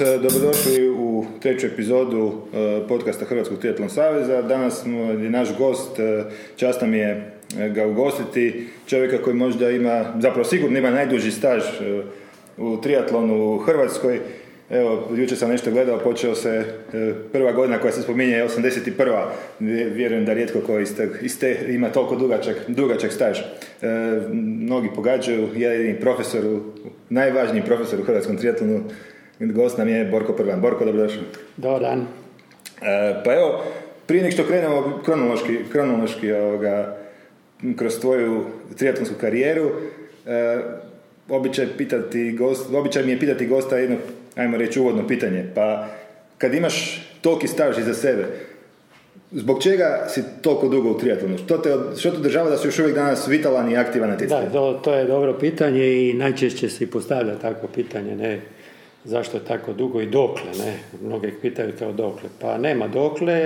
e, dobrodošli u treću epizodu e, podcasta Hrvatskog triatlon saveza. Danas je naš gost, e, čast nam je ga ugostiti, čovjeka koji možda ima, zapravo sigurno ima najduži staž u triatlonu u Hrvatskoj. Evo, jučer sam nešto gledao, počeo se prva godina koja se spominje je 81. Vjerujem da rijetko ko iste, ima toliko dugačak, dugačak staž. mnogi pogađaju, jedini profesor, najvažniji profesor u hrvatskom triatlonu Gost nam je Borko Prvan. Borko, dobrodošao. Dobar dan. E, pa evo, prije nek što krenemo kronološki, kronološki ovoga, kroz tvoju triatlonsku karijeru, e, običaj, pitati gost, običaj mi je pitati gosta jedno, ajmo reći, uvodno pitanje. Pa, kad imaš toliki staž iza sebe, Zbog čega si toliko dugo u triatlonu? Što te, što te država da si još uvijek danas vitalan i aktivan na Da, to, to je dobro pitanje i najčešće se postavlja takvo pitanje. Ne? Zašto je tako dugo i dokle, ne? Mnogi pitaju kao dokle. Pa nema dokle,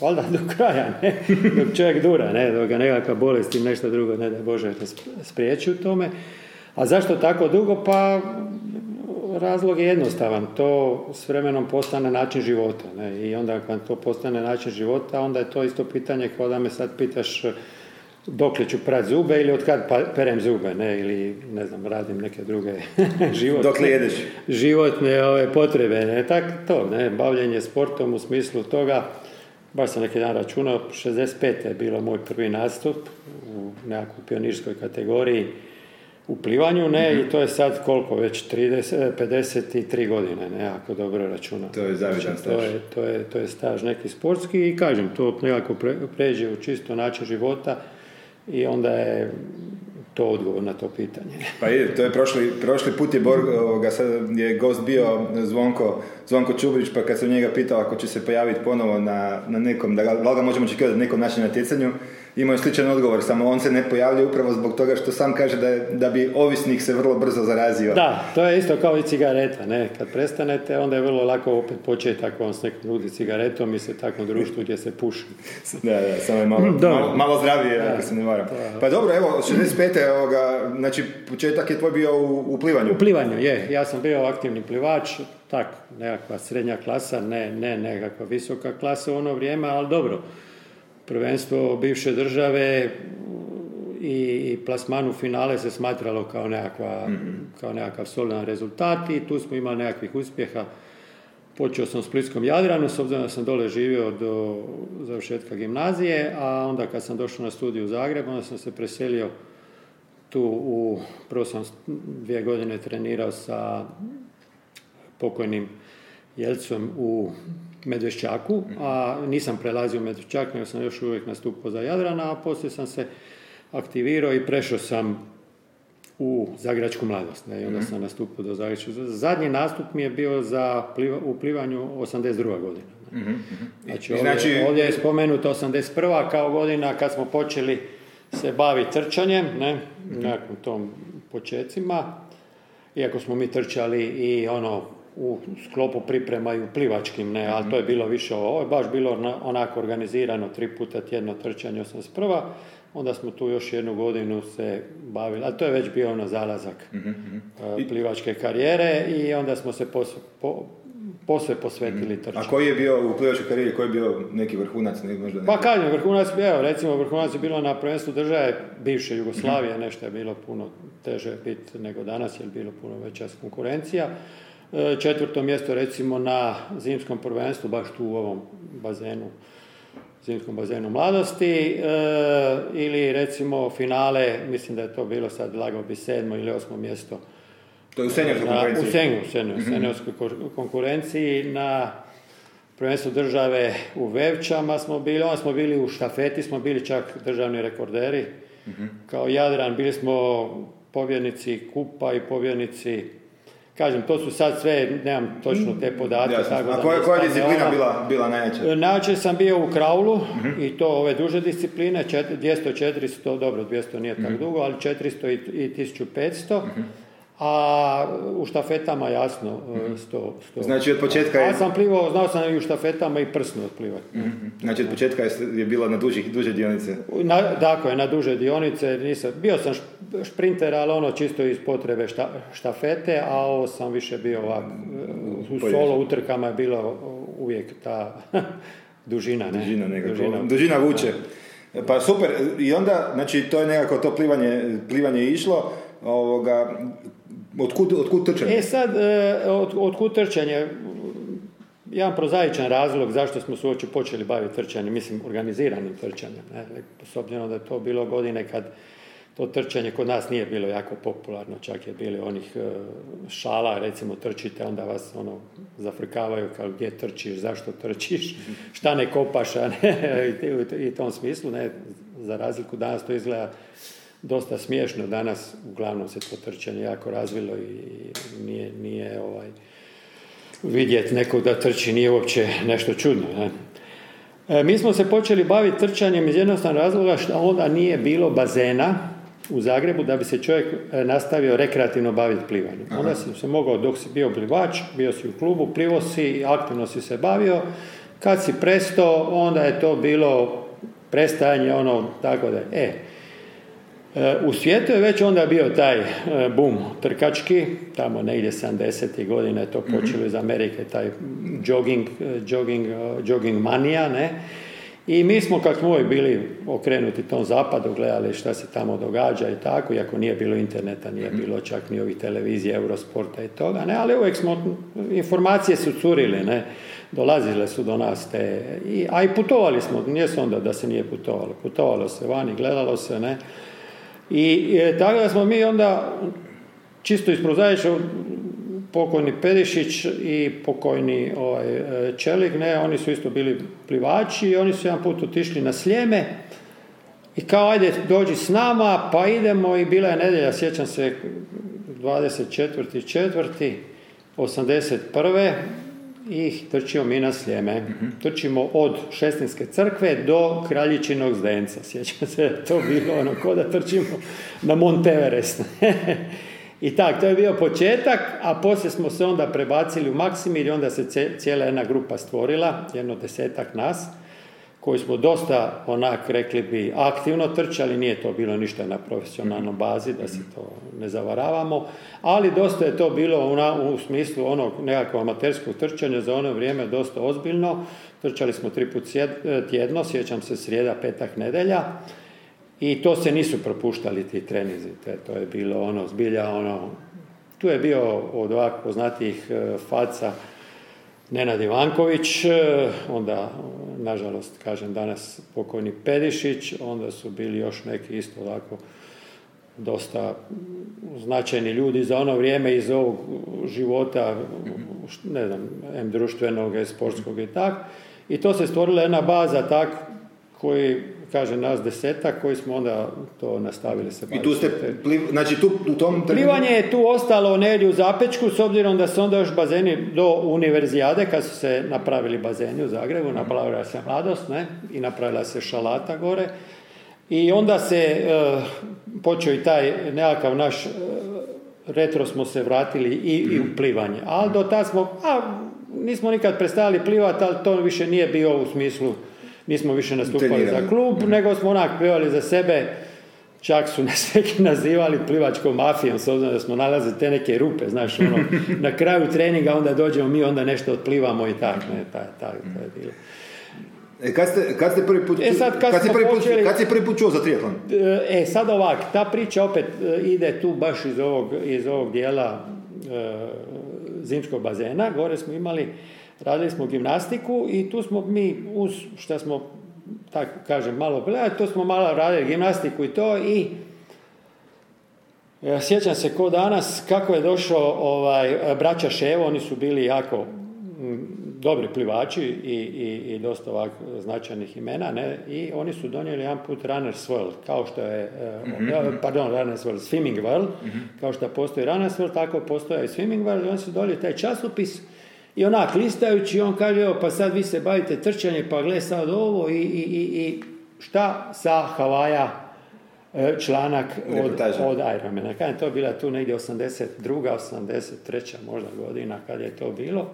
valjda do kraja, ne? Dok čovjek dura, ne? Dok ga nekakva bolest ili nešto drugo, ne da Bože, spriječi u tome. A zašto tako dugo? Pa razlog je jednostavan. To s vremenom postane način života. Ne? I onda kad to postane način života, onda je to isto pitanje kao da me sad pitaš dokle ću prat zube ili od kad pa, perem zube, ne, ili ne znam, radim neke druge životne, Dokle jedeš? životne ove potrebe, ne, tak, to, ne, bavljenje sportom u smislu toga, baš sam neki dan računao, 65. je bilo moj prvi nastup u nekakvoj pionirskoj kategoriji u plivanju, ne, i to je sad koliko već, 30, 53 godine, ne, ako dobro računam. To je zavidan znači, staž. To je, to, je, to je staž neki sportski i kažem, to nekako pređe u čisto način života, i onda je to odgovor na to pitanje. Pa je, to je prošli, prošli put je, Borg, ovoga, sad je gost bio Zvonko, Zvonko Čubrić, pa kad sam njega pitao ako će se pojaviti ponovo na, na nekom, da ga, možemo očekivati na nekom našem natjecanju, imao je sličan odgovor, samo on se ne pojavlja upravo zbog toga što sam kaže da, je, da bi ovisnik se vrlo brzo zarazio. Da, to je isto kao i cigareta, ne? Kad prestanete, onda je vrlo lako opet početi ako vam se neko nudi cigaretom i se takvom društvu gdje se puši. da, da, samo je malo, malo, malo, zdravije, da, ako se ne varam. Pa dobro, evo, 65. Ovoga, znači, početak je tvoj bio u, u plivanju. U plivanju, je. Ja sam bio aktivni plivač, tak, nekakva srednja klasa, ne, ne nekakva visoka klasa u ono vrijeme, ali dobro prvenstvo bivše države i plasmanu finale se smatralo kao, nekakva, mhm. kao nekakav solidan rezultat i tu smo imali nekakvih uspjeha. Počeo sam u Splitskom Jadranu, s obzirom da sam dole živio do završetka gimnazije, a onda kad sam došao na studiju u Zagreb, onda sam se preselio tu u, prvo sam dvije godine trenirao sa pokojnim Jelcom u Medvešćaku, a nisam prelazio Medvešćak, nego sam još uvijek nastupao za Jadrana, a poslije sam se aktivirao i prešao sam u Zagračku mladost. Ne? I onda mhm. sam nastupio do Zagračku. Zadnji nastup mi je bio za u plivanju 82. godina. Mhm, mhm. Znači, ovdje, znači, ovdje je spomenuto 81. kao godina kad smo počeli se baviti trčanjem, ne, nekakvom tom počecima. Iako smo mi trčali i ono u sklopu priprema i u plivačkim, ne, ali to je bilo više, ovo je baš bilo onako organizirano, tri puta tjedno trčanje 81. Onda smo tu još jednu godinu se bavili, ali to je već bio ono zalazak mm plivačke karijere i onda smo se pos, po, posve posvetili mm trčanju. A koji je bio u plivačkoj karijeri, koji je bio neki vrhunac? Ne, možda Pa kažem, vrhunac, evo, recimo vrhunac je bilo na prvenstvu države bivše Jugoslavije, mhm. nešto je bilo puno teže biti nego danas, jer je bilo puno veća konkurencija. Četvrto mjesto recimo na zimskom prvenstvu, baš tu u ovom bazenu, zimskom bazenu mladosti, e, ili recimo finale, mislim da je to bilo sad lagao bi sedmo ili osmo mjesto. To je u senjorskoj konkurenciji? U senjorskoj mhm. konkurenciji na prvenstvu države u Vevčama smo bili, onda smo bili u štafeti, smo bili čak državni rekorderi. Mhm. Kao Jadran bili smo pobjednici kupa i pobjednici Kažem, to su sad sve, nemam točno te podatke. Tako A koja, koja disciplina bila, bila najjača? Najjače sam bio u kraulu uh i to ove duže discipline, 200, 400, dobro, 200 nije tako uh dugo, ali 400 i, i 1500. uh a u štafetama jasno Mhm. 100, 100. Znači, od početka je- Ja sam plivao, znao sam i u štafetama i prsno otplivati. Mhm. Znači, od početka je, je bila na dužih, duže dionice. Na, dakle, na duže dionice, nisam, bio sam šp- šprinter, ali ono čisto iz potrebe šta, štafete, a ovo sam više bio ovak, u pojedinačno. solo utrkama je bilo uvijek ta dužina, ne? Dužina nekako. Dužina, vuče. Pa super, i onda, znači, to je nekako to plivanje, plivanje išlo, ovoga, otkud, otkud trčanje? E sad, e, od, otkud trčanje? Jedan prozaičan razlog zašto smo se uopće počeli baviti trčanjem, mislim organiziranim trčanjem. Ne? S obzirom da je to bilo godine kad to trčanje kod nas nije bilo jako popularno, čak je bilo onih e, šala, recimo trčite, onda vas ono zafrkavaju kao gdje trčiš, zašto trčiš, šta ne kopaš, a ne, i, i tom smislu, ne, za razliku danas to izgleda dosta smiješno danas, uglavnom se to trčanje jako razvilo i nije, nije ovaj, vidjeti nekog da trči nije uopće nešto čudno. Ne? E, mi smo se počeli baviti trčanjem iz jednostavnog razloga što onda nije bilo bazena u Zagrebu da bi se čovjek e, nastavio rekreativno baviti plivanjem. Onda si se mogao, dok si bio plivač, bio si u klubu, plivo si, aktivno si se bavio. Kad si presto, onda je to bilo prestajanje ono, tako da je. E, U svijetu je već onda bio taj e, bum trkački, tamo negdje 70. godine je to počelo iz Amerike, taj jogging, e, jogging, e, jogging manija, ne? I mi smo, kad smo bili okrenuti tom zapadu, gledali šta se tamo događa i tako, iako nije bilo interneta, nije bilo čak ni ovih televizija, Eurosporta i toga, ne, ali uvijek smo, informacije su curile, ne, dolazile su do nas te, i, a i putovali smo, nije se onda da se nije putovalo, putovalo se vani, gledalo se, ne, i e, tako da smo mi onda čisto iz prozaiča pokojni Perišić i pokojni ovaj, e, Čelik, ne, oni su isto bili plivači i oni su jedan put otišli na Sljeme i kao ajde dođi s nama, pa idemo i bila je nedjelja, sjećam se 24.4. 81. i trčimo mi na Sljeme. Trčimo od Šestinske crkve do Kraljičinog zdenca. Sjećam se, da to bilo ono ko da trčimo na Monteverest. I tak, to je bio početak, a poslije smo se onda prebacili u Maksimir i onda se cijela jedna grupa stvorila, jedno desetak nas, koji smo dosta, onak, rekli bi, aktivno trčali, nije to bilo ništa na profesionalnoj bazi, da se to ne zavaravamo, ali dosta je to bilo u, u smislu onog nekakvog amaterskog trčanja za ono vrijeme dosta ozbiljno. Trčali smo tri put sjed- tjedno, sjećam se srijeda, petak, nedelja. I to se nisu propuštali ti trenizi, te, to je bilo ono, zbilja ono, tu je bio od ovak poznatijih e, faca Nenad Ivanković, e, onda, nažalost, kažem danas pokojni Pedišić, onda su bili još neki isto ovako dosta značajni ljudi za ono vrijeme iz ovog života, ne znam, em društvenog, sportskog i tak. I to se stvorila jedna baza tak koji, kaže nas desetak, koji smo onda to nastavili se I tu ste, pliv, znači tu u tom Plivanje je tu ostalo negdje u Zapečku, s obzirom da su onda još bazeni do univerzijade, kad su se napravili bazeni u Zagrebu, napravila se mladost, ne, i napravila se šalata gore. I onda se e, počeo i taj nekakav naš, e, retro smo se vratili i, i u plivanje. Ali do tad smo, a, nismo nikad prestali plivati, ali to više nije bio u smislu, nismo više nastupali Trenirali. za klub, nego smo onak plivali za sebe, Čak su nas neki nazivali plivačkom mafijom, s obzirom da smo nalazili te neke rupe, znaš, ono, na kraju treninga onda dođemo mi, onda nešto otplivamo i tako, ne, taj, taj, to je bilo. E, kad, ste, kad ste prvi put, E sad, kad kad, smo prvi put, počeli- kad si prvi put čuo za triatlon? E, sad ovak, ta priča opet e, ide tu baš iz ovog, iz ovog dijela e, zimskog bazena, gore smo imali, radili smo gimnastiku i tu smo mi, uz šta smo, tako kažem, malo gledali, tu smo malo radili gimnastiku i to i E, Sjećam se ko danas kako je došao ovaj, braća Ševo, oni su bili jako dobri plivači i, i, i dosta ovak značajnih imena, ne? i oni su donijeli jedan put Runner's World, kao što je, e, pardon, Runner's World, Swimming World, kao što postoji Runner's World, tako postoje i Swimming World, i oni su donijeli taj časopis, i onak listajući, on kaže, evo, pa sad vi se bavite trčanje, pa gle sad ovo i, i, i, i šta sa Havaja e, članak od, od Ironmana. Kad je to bila tu negdje 82. 83. možda godina kad je to bilo.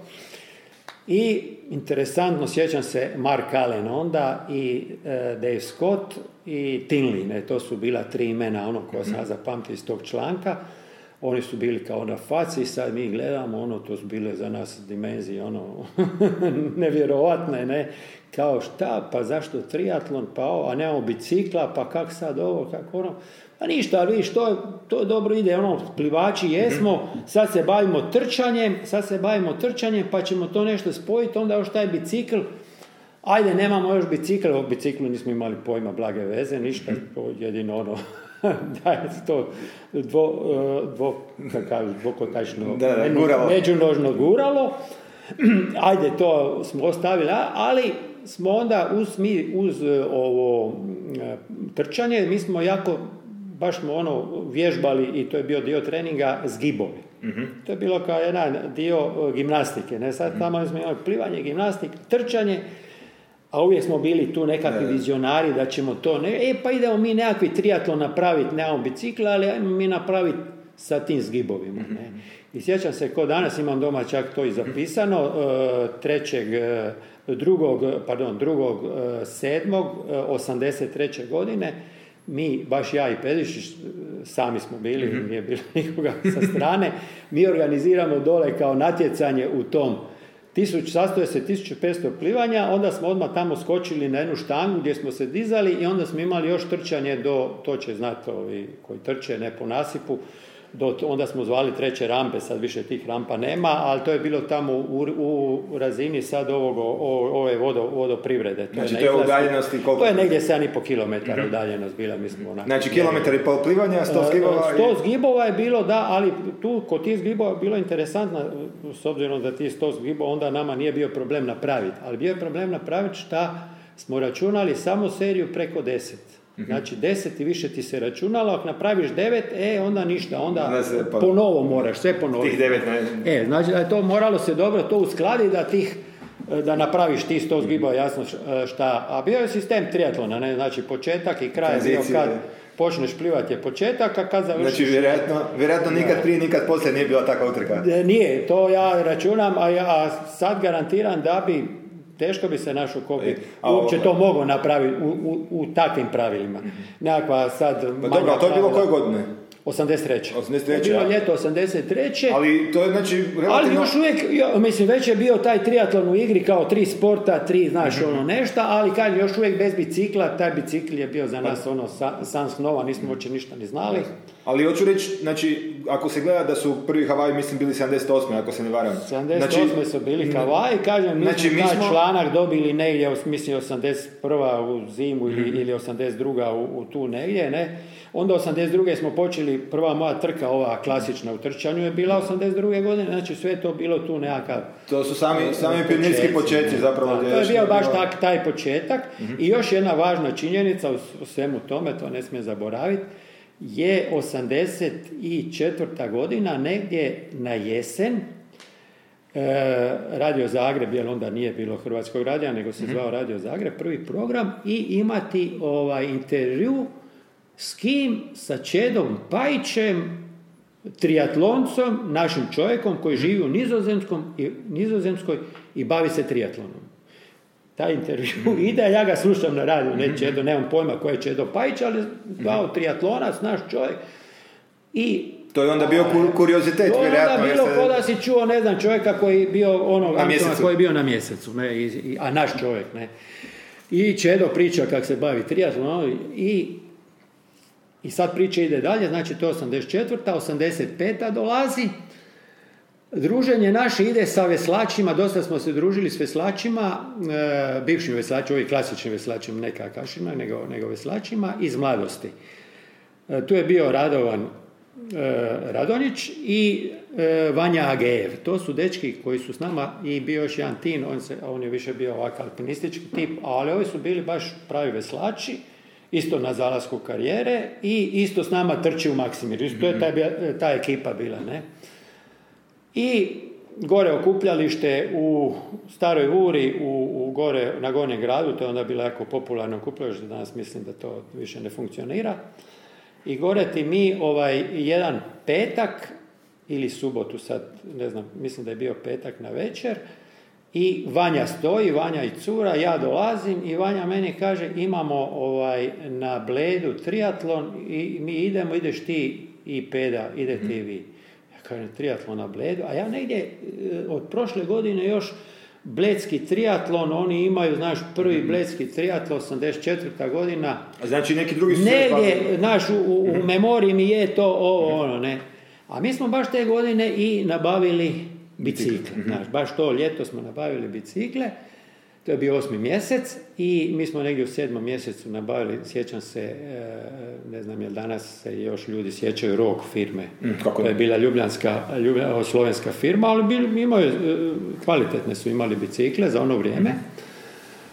I interesantno, sjećam se Mark Allen onda i e, Dave Scott i Tinley, ne, to su bila tri imena, ono koja sam ja zapamtio iz tog članka. Oni su bili kao na faci sad mi gledamo, ono, to su bile za nas dimenzije, ono, nevjerovatne, ne, kao šta, pa zašto triatlon, pa ovo, a nemamo bicikla, pa kak sad ovo, kako ono, pa ništa, ali vidiš, to, to dobro ide, ono, plivači jesmo, sad se bavimo trčanjem, sad se bavimo trčanjem, pa ćemo to nešto spojiti, onda još taj bicikl, ajde, nemamo još bicikl, o biciklu nismo imali pojma blage veze, ništa, to jedino ono, da je to dvo, e, dvo, kažu, dvokotačno, Da, da, guralo. međunožno guralo, ajde, to smo ostavili, ali smo onda uz, mi, uz e, ovo e, trčanje, mi smo jako, baš smo ono vježbali i to je bio dio treninga zgibovi. To je bilo kao jedan dio gimnastike. Ne? Sad tamo smo imali plivanje, gimnastik, trčanje, a uvijek smo bili tu nekakvi vizionari da ćemo to, ne, e pa idemo mi nekakvi triatlon napraviti, nemamo bicikla, ali ajmo mi napraviti sa tim zgibovima. Ne? I sjećam se, ko danas imam doma čak to i zapisano, e, trećeg, e, drugog, pardon, drugog, e, sedmog, e, 83. godine, mi, baš ja i Pedišić, sami smo bili, nije bilo nikoga sa strane, mi organiziramo dole kao natjecanje u tom Tisuć, sastoje se 1500 plivanja, onda smo odmah tamo skočili na jednu štangu gdje smo se dizali i onda smo imali još trčanje do, to će znati ovi koji trče, ne po nasipu, do, onda smo zvali treće rampe, sad više tih rampa nema, ali to je bilo tamo u, u razini sad ovog, o- ove vodo, vodoprivrede. Znači, na to je udaljenosti koliko? To je negdje 7,5 km udaljenost bila, mi smo onako Znači, kilometar i pol plivanja, 100 skibova i... 100 zgibova je bilo, da, ali tu kod tih zgibova je bilo interesantno, s obzirom da ti 100 zgibova onda nama nije bio problem napraviti, ali bio je problem napraviti šta smo računali samo seriju preko 10. Mhm. Znači 10 i više ti se računalo, ako napraviš 9, e onda ništa, onda pa- po novo moraš, sve ponoviti. Tih devet, ne- E, znači da je to moralo se dobro to uskladiti da tih da napraviš ti 100 zgibova jasno š- šta, a bio je sistem triatlona, ne, znači početak i kraj bio kad počneš plivati je početak, a kad završiš... Znači, vjerojatno, vjerojatno nikad prije, nikad poslije nije bila takva utrka. E, Nije, to ja računam, a ja sad garantiram da bi, teško bi se našo ko bi E, uopće to mogao napraviti u, u, u takvim pravilima. Nekakva sad Pa dobro, a to je bilo koje godine? 83. 83., To je bilo ljeto 83. Ali to je znači Ali relativno... još uvijek, mislim, već je bio taj triatlon u igri kao tri sporta, tri, znaš, Mhm. ono nešto, ali kad još uvijek bez bicikla, taj bicikl je bio za nas ono sa- san snova, nismo uopće ništa ni znali. Ali hoću reći, znači, ako se gleda da su prvi Havaji, mislim, bili 78. ako se ne varam. 78. Znači, su bili Havaji, kažem, mi znači, smo mi taj smo- članak dobili negdje, mislim 81. u zimu ili, Mhm. ili 82. U, u tu negdje, ne. Onda 82. smo počeli, prva moja trka, ova klasična u trčanju je bila 82. godine, znači sve je to bilo tu nekakav To su sami, sami pionirski početci zapravo. Da, to je bio baš tak, taj početak. I još jedna važna činjenica u, u svemu tome, to ne smije zaboraviti, je 84. godina, negdje na jesen, e, Radio Zagreb, jer onda nije bilo Hrvatskog radija, nego se zvao Radio Zagreb, prvi program, i imati ovaj intervju s kim? Sa Čedom Pajićem, triatloncom, našim čovjekom koji živi u Nizozemskom i, Nizozemskoj i bavi se triatlonom. Taj intervju ide, a ja ga slušam na radiju, ne Čedo, nemam pojma ko je Čedo Pajić, ali kao triatlonac, naš čovjek. I To je onda bio kur- kuriozitet, to je vjerojatno. onda jer bilo se- kao da si čuo, ne znam, čovjeka koji je bio ono, Na mjesecu. koji je bio na mjesecu, ne, i, i- a naš čovjek, ne. I Čedo priča kako se bavi triatlonom i i sad priča ide dalje, znači to je 84. 85. dolazi. Druženje naše ide sa veslačima, dosta smo se družili s veslačima, e, bivšim veslačima, ovi klasičnim veslačima, ne kakašima, nego, nego veslačima iz mladosti. E, tu je bio Radovan e, Radonjić i e, Vanja Agejev. To su dečki koji su s nama i bio još jedan tin, on, se, on je više bio ovak alpinistički tip, ali ovi su bili baš pravi veslači, isto na zalasku karijere i isto s nama trči u Maksimiru. Isto to je ta, ta ekipa bila, ne? I gore okupljalište u Staroj Uri, u, u gore, na Gornjem gradu, to je onda bilo jako popularno okupljalište, danas mislim da to više ne funkcionira. i gore ti mi ovaj jedan petak ili subotu sad, ne znam, mislim da je bio petak na večer, i Vanja stoji, Vanja i cura, ja dolazim i Vanja meni kaže imamo ovaj na bledu triatlon i mi idemo, ideš ti i peda, idete i vi. Ja kažem triatlon na bledu, a ja negdje e, od prošle godine još Bledski triatlon, oni imaju, znaš, prvi Mhm. Bledski triatlon, 84. godina, Znači neki drugi su... negdje, znaš, u, u, u memoriji mi je to ovo, ono, ne. A mi smo baš te godine i nabavili bicikle, znaš, baš to ljeto smo nabavili bicikle, to je bio osmi mjesec i mi smo negdje u sedmom mjesecu nabavili, sjećam se, e, ne znam jel danas se još ljudi sjećaju ROG firme, kako to je bila ljubljanska, ljublja- slovenska firma, ali bili, imaju, e, kvalitetne su imali bicikle za ono vrijeme.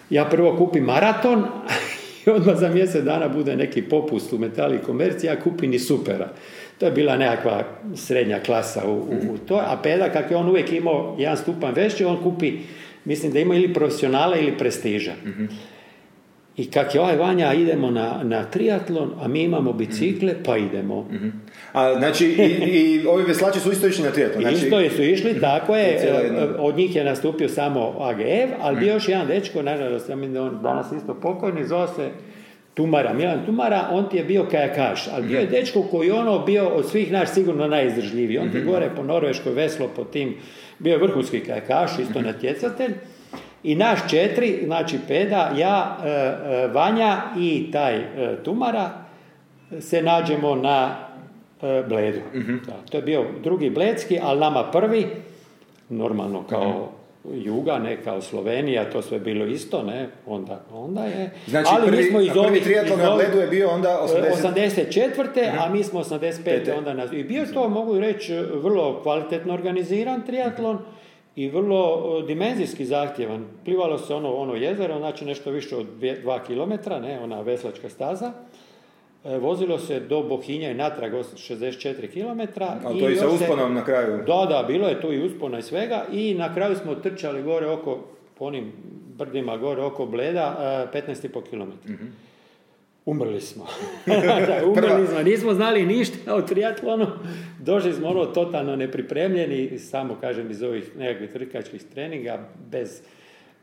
Ja prvo kupim maraton i odmah za mjesec dana bude neki popust u metali komerciji, ja kupim i supera. To je bila nekakva srednja klasa u, u, u to, a peda kak je on uvijek imao jedan stupanj veći, on kupi, mislim da ima ili profesionala ili prestiža. I kak je ovaj Vanja, idemo na, na triatlon, a mi imamo bicikle, pa idemo. A, znači, i, i ovi veslači su isto išli na triatlon. Znači, Isto su išli, tako je, e, od njih je nastupio samo AGF, ali bio još jedan dečko, nažalost, on danas isto pokojni, zove se Tumara, Milan Tumara, on ti je bio kajakaš, ali bio je dečko koji je ono bio od svih naš sigurno najizdržljiviji. On ti je gore po Norveškoj veslo po tim, bio je vrhunski kajakaš, isto natjecatelj. I naš četiri, znači Peda, ja, e, e, Vanja i taj e, Tumara, se nađemo na Bledu. To je bio drugi Bledski, ali nama prvi, normalno kao Juga, ne kao Slovenija, to sve bilo isto, ne, onda, onda je. Znači, ali prvi, mi smo iz prvi ovih- triatlon iz na Bledu je bio onda 80... 84. a mi smo 85. Pete. onda na... I bio je to, mogu reći, vrlo kvalitetno organiziran triatlon i vrlo dimenzijski zahtjevan. Plivalo se ono, ono jezero, znači nešto više od 2 km, ne, ona veslačka staza. E, Vozilo se do Bohinja i natrag os- 64 km. Ali to i sa usponom na kraju. Da, da, bilo je tu i uspona i svega i na kraju smo trčali gore oko, po onim brdima gore oko Bleda, e, 15,5 km. Umrli smo. Umrli smo, nismo znali ništa o triatlonu, došli smo ono totalno nepripremljeni, samo kažem iz ovih nekakvih trkačkih treninga, bez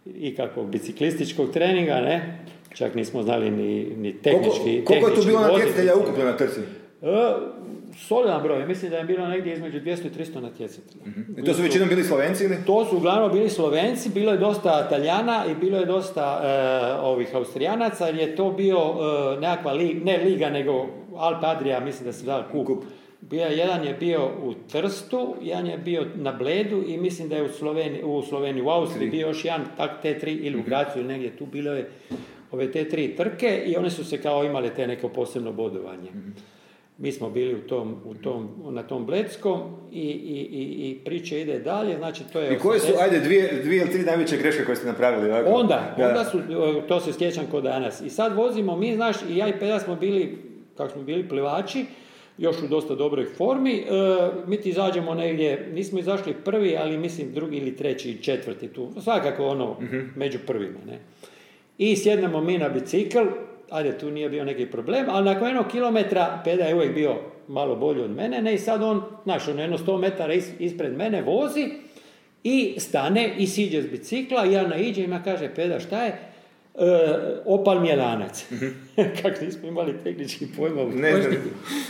ikakvog biciklističkog treninga, ne? Čak nismo znali ni, ni tehnički Koliko, koliko je tu bilo natjecatelja ukupno na trci? E, solidan broj, mislim da je bilo negdje između 200 i 300 natjecatelja. I to su većinom bili Slovenci ili? To su uglavnom bili Slovenci, bilo je dosta Taljana i bilo je dosta e, ovih Austrijanaca, jer je to bio e, nekakva li, ne liga, nego Alp Adria, mislim da se zvao kup. Kup. Bio, je- jedan je bio u Trstu, jedan je bio na Bledu i mislim da je u Sloveniji, u, Sloveniji, u Austriji bio još jedan, tak te tri, ili u Gracu ili negdje tu bilo je ove te tri trke i one su se kao imale te neko posebno bodovanje. Mi smo bili u tom, u tom, na tom Bledskom i, i, i, i priča ide dalje, znači to je... I koje su, 80 ajde, dvije, dvije ili tri najveće greške koje ste napravili? Ovako? Onda, Da. onda su, to se sjećam kod danas. I sad vozimo, mi znaš, i ja i Peda smo bili, kako smo bili plivači, još u dosta dobroj formi, e, mi ti izađemo negdje, nismo izašli prvi, ali mislim drugi ili treći i četvrti tu, svakako ono, među prvima, ne. I sjednemo mi na bicikl, ajde, tu nije bio neki problem, ali nakon jednog kilometra, Peda je uvijek bio malo bolji od mene, ne, i sad on, znaš, ono jedno 100 metara is- ispred mene vozi, i stane i siđe s bicikla i ja naiđem i ja kaže, Peda, šta je? E, opal mi je lanac. Kako nismo imali tehnički pojma u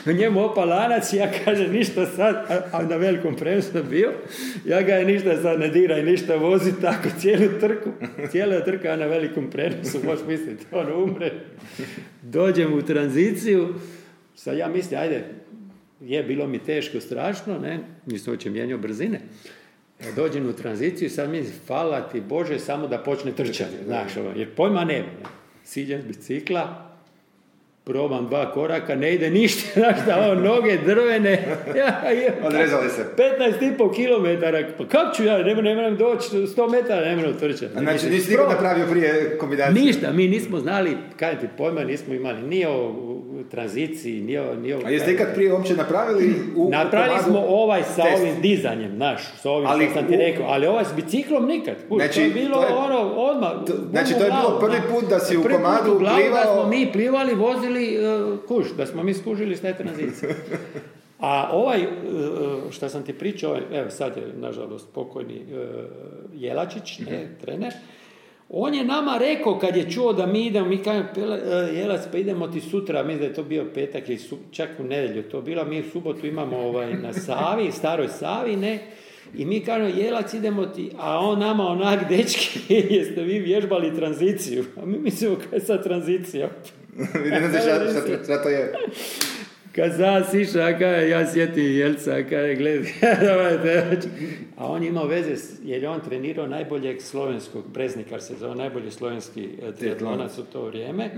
Ne njemu opal lanac ja kaže ništa sad, a, a na velikom sam bio, ja ga je ništa sad ne dira i ništa vozi tako cijelu trku, cijela trka na velikom prenosu, možeš misliti, on umre. Dođem u tranziciju, sad ja mislim, ajde, je, bilo mi teško, strašno, ne, nisam uopće mijenjao brzine. E, Dođem u tranziciju i sad mi hvala ti Bože samo da počne trčanje, znaš, ono, jer pojma nema. Ne. Siđem s bicikla, probam dva koraka, ne ide ništa, znaš da, ono, noge drvene. Ja, ja, Odrezali se. 15,5 km, pa kako ću ja, ne, moram doći 100 metara, ne moram trčati. Znači, nisi nikad napravio prije kombinacije? Ništa, mi nismo znali, kaj ti pojma, nismo imali ni o tranziciji, nije, nije A jeste ikad prije uopće napravili u Napravili smo ovaj sa test? ovim dizanjem, naš, sa ovim Ali što sam ti u- rekao, ali ovaj s biciklom nikad. Kuš, Znači, to je bilo to je- ono, odmah. to- znači, u to je bilo glavu, prvi da. put da si u komadu u glavu Da plivao- smo mi plivali, vozili uh, kuš, da smo mi skužili s te tranzicije. A ovaj, uh, što sam ti pričao, ovaj, evo sad je, nažalost, pokojni uh, Jelačić, ne, trener, on je nama rekao kad je čuo da mi idemo, mi kažemo, "Pele- e, Jelac, pa idemo ti sutra, mislim da je to bio petak ili su, čak u nedjelju to bilo, mi u subotu imamo ovaj, na Savi, staroj Savi, ne, i mi kažemo, Jelac, idemo ti, a on nama onak, dečki, jeste vi vježbali tranziciju, a mi mislimo kaj je sad tranzicija. Ne znaš šta, šta, šta to je. Kad sam siša, kaj ja sjetim Jelca, kaj gledi, a on je imao veze, jer je on trenirao najboljeg slovenskog, Breznikar se zove, najbolji slovenski e, triatlonac u to vrijeme.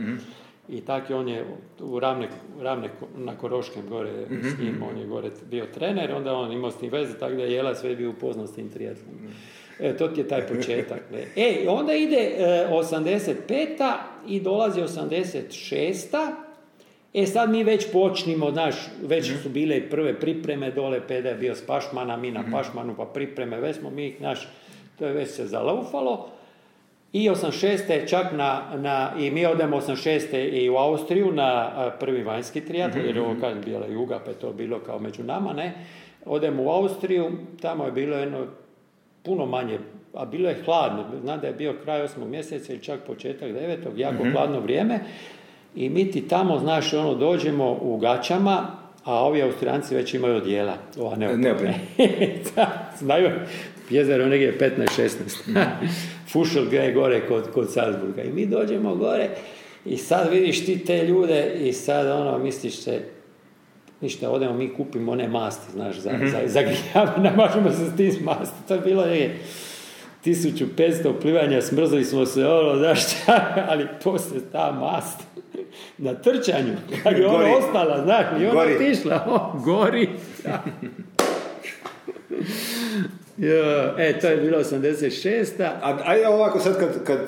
I tak je on je u ravne, ravne na Koroškem gore s njim, on je gore bio trener, onda on imao s njim veze, tako da je Jela sve bio upoznat s tim triatlonom. E, to ti je taj početak. ne. E, onda ide e, 85. i dolazi 86. E sad mi već počnimo, znaš, već su bile i prve pripreme dole, Peda je bio s Pašmana, mi na Pašmanu, pa pripreme, već smo mi, znaš, to je već se zalaufalo. I 86. čak na, na, i mi odemo 86. i u Austriju na prvi vanjski triatlon, jer je ovo kad bila juga, pa je to bilo kao među nama, ne. Odemo u Austriju, tamo je bilo jedno puno manje, a bilo je hladno, znam da je bio kraj osmog mjeseca ili čak početak devetog, jako hladno vrijeme. I mi ti tamo, znaš, ono, dođemo u gaćama, a ovi Austrijanci već imaju odjela. Ova. Neopredne. Da, Znaju, jezero negdje 15-16. Fušel gre gore kod, kod Salzburga. I mi dođemo gore i sad vidiš ti te ljude i sad ono, misliš se, ništa, odemo mi kupimo one masti, znaš, za, za, za grijavanje, namažemo se s tim masti. To je bilo je 1500 plivanja, smrzli smo se, ono, znaš šta, ali poslije ta mast na trčanju, kad je ona ostala, znaš, i ona Gori. otišla, o, gori. Da. Jo, e, to je bilo 86. A ajde ovako sad kad, kad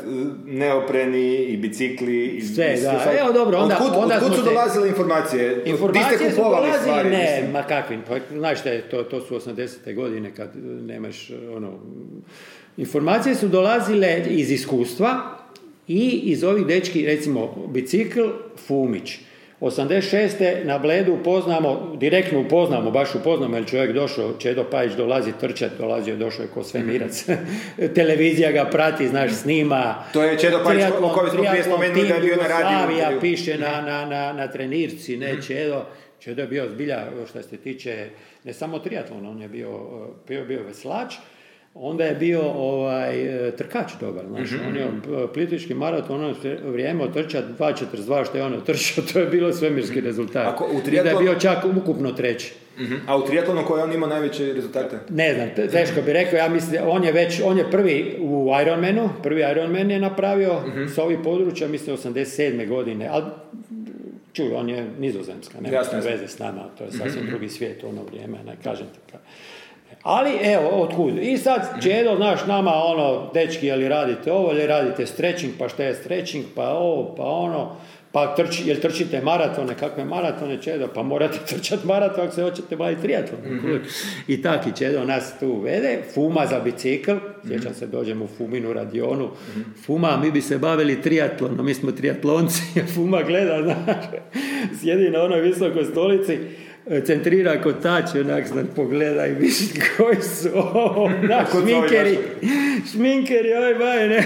neopreni i bicikli i Sve, i da. sad- Evo, dobro, onda- onda otkud smo su se- dolazile informacije? Informacije ste su kupovali dolazile, ne, mislim? ma kakvim, pa, znaš šta je, to, to su 80. godine kad nemaš, ono, informacije su dolazile iz iskustva i iz ovih dečki, recimo, bicikl, Fumić. 86. na Bledu upoznamo, direktno upoznamo, baš upoznamo, jer čovjek došao, Čedo Pajić dolazi trčat, dolazio, došao je ko svemirac. Televizija ga prati, znaš, snima. To je Čedo Pajić, o kojem smo prije spomenuli da je bio na radiju piše na, na, na, na trenirci, ne Čedo. Čedo je bio zbilja, što se tiče, ne samo triatlon, on je bio, bio, bio veslač, onda je bio ovaj, trkač dobar, znaš, Mhm. on je eh, plitvički maraton, ono se- vrijeme otrča 2.42 što je on otrčao, to je bilo svemirski rezultat. Ako u I da je bio čak ukupno treći. Mhm. A u triatlonu koji on imao najveće rezultate? Ne znam, te- teško bi rekao, ja mislim, on je već, on je prvi u Ironmanu, prvi Ironman je napravio Mhm. s ovih područja, mislim, 87. godine, ali čuj, on je nizozemska, nema veze s nama, to je sasvim drugi svijet u ono vrijeme, ne kažem ti. Ali evo, otkud. I sad, Čedo, znaš, nama ono, dečki, je li radite ovo, ili radite stretching, pa šta je stretching, pa ovo, pa ono, pa trči, jel trčite maratone, kakve maratone, Čedo, pa morate trčati maraton ako se hoćete baviti triatlonom. I taki Čedo nas tu vede, Fuma za bicikl, sjećam se, dođemo u Fuminu radionu, Fuma, mi bi se bavili triatlonom, mi smo triatlonci, Fuma gleda, znaš, sjedi na onoj visokoj stolici, centrira kotač, onak znam, pogleda i koji su ovo, ovi šminkeri, šminkeri, oj baj, ne.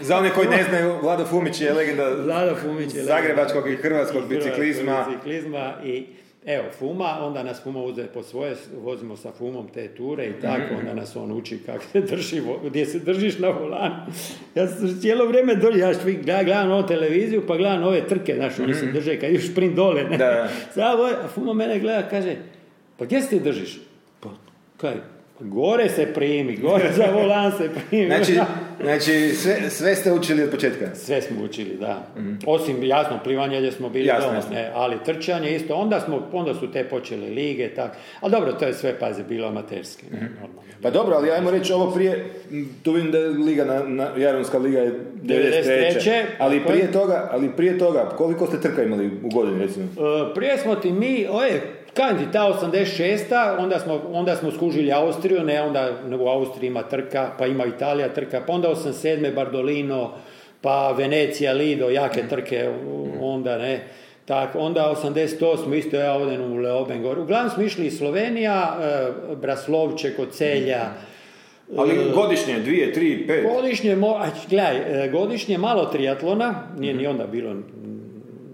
Za one koji ne znaju, Vlado Fumić je legenda Vlado Fumić je zagrebačkog i hrvatskog i biciklizma. biciklizma i evo, Fuma, onda nas Fuma uze po svoje, vozimo sa Fumom te ture i tako, Mhm. onda nas on uči kako se drži, gdje se držiš na volanu. Ja sam cijelo vrijeme drži, ja gleda- gledam ovu televiziju, pa gledam ove trke, znaš, oni se drže kad ideš sprint dole, ne? Mhm. Da. Samo, a Fuma mene gleda, kaže, pa gdje se ti držiš? Pa, kaj, Gore se primi, gore za volan se primi. Znači, znači sve, sve ste učili od početka? Sve smo učili, da. Osim, jasno, plivanje gdje smo bili Jasno, doma, ne, ali trčanje isto. Onda, smo, onda su te počele lige, tak. Ali dobro, to je sve, pazi, bilo amaterski. ne, normalno. Pa dobro, ali ajmo reći ovo prije, tu vidim da je liga na, na Jadranska liga je 93. 93., Ali prije je. toga, ali prije toga, koliko ste trka imali u godini recimo? E, prije smo ti mi, oje, kaj ti ta 86. onda smo, onda smo skužili Austriju, ne onda u Austriji ima trka, pa ima Italija trka, pa onda 87. Bardolino, pa Venecija, Lido, jake trke, u- onda ne. Tak, onda 88. isto ja odem u Leoben gore. Uglavnom smo išli iz Slovenija, e, Braslovče kod Celja, Ali godišnje, dvije, tri, pet. Godišnje, mo- gledaj, e, godišnje malo triatlona, nije ni onda bilo,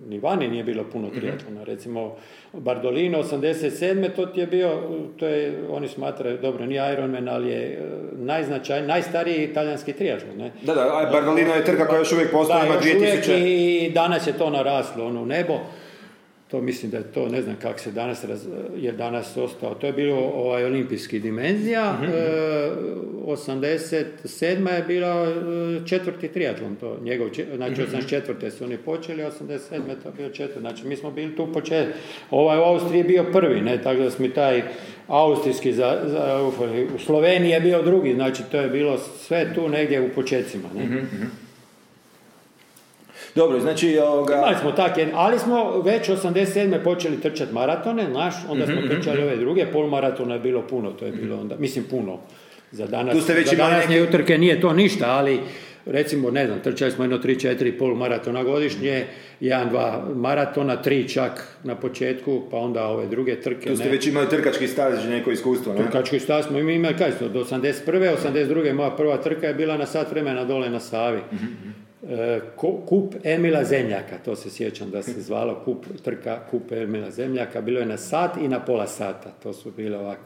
ni vani nije bilo puno triatlona. Recimo, Bardolino 87. to ti je bio, to je, oni smatraju, dobro, nije Ironman, ali je e, najznačaj, najstariji italijanski triatlon, ne? Da, da, Bardolino je trka koja još uvijek postoji, ima još uvijek 2000. i danas je to naraslo ono, u nebo. To mislim da je to, ne znam kako se danas, raz, je danas ostao. To je bilo ovaj, olimpijski dimenzija. E, 87. je bila e, četvrti triatlon, to njegov, znači 84. su oni počeli, 87. to je bio četvrti. Znači mi smo bili tu počet, ovaj u Austriji je bio prvi, ne, tako da smo taj austrijski za, za, u Sloveniji je bio drugi, znači to je bilo sve tu negdje u početcima, ne. Dobro, znači ovoga... Imali smo tak, jedan- ali smo već 87. počeli trčati maratone, znaš, onda Mhm, smo trčali ove druge, polmaratona je bilo puno, to je bilo onda, mislim puno. Za danas, Tu ste već za današnje neke- utrke nije to ništa, ali recimo, ne znam, trčali smo jedno 3-4 polmaratona godišnje, jedan, dva maratona, tri čak na početku, pa onda ove druge trke. Tu ste ne. već imali trkački staž i neko iskustvo, ne? Trkački stav smo imali, kaj smo, do 81. 82. moja prva trka je bila na sat vremena dole na Savi. Ku- kup Emila Zemljaka, to se sjećam da se zvalo kup, trka kup Emila Zemljaka, bilo je na sat i na pola sata, to su bile ovako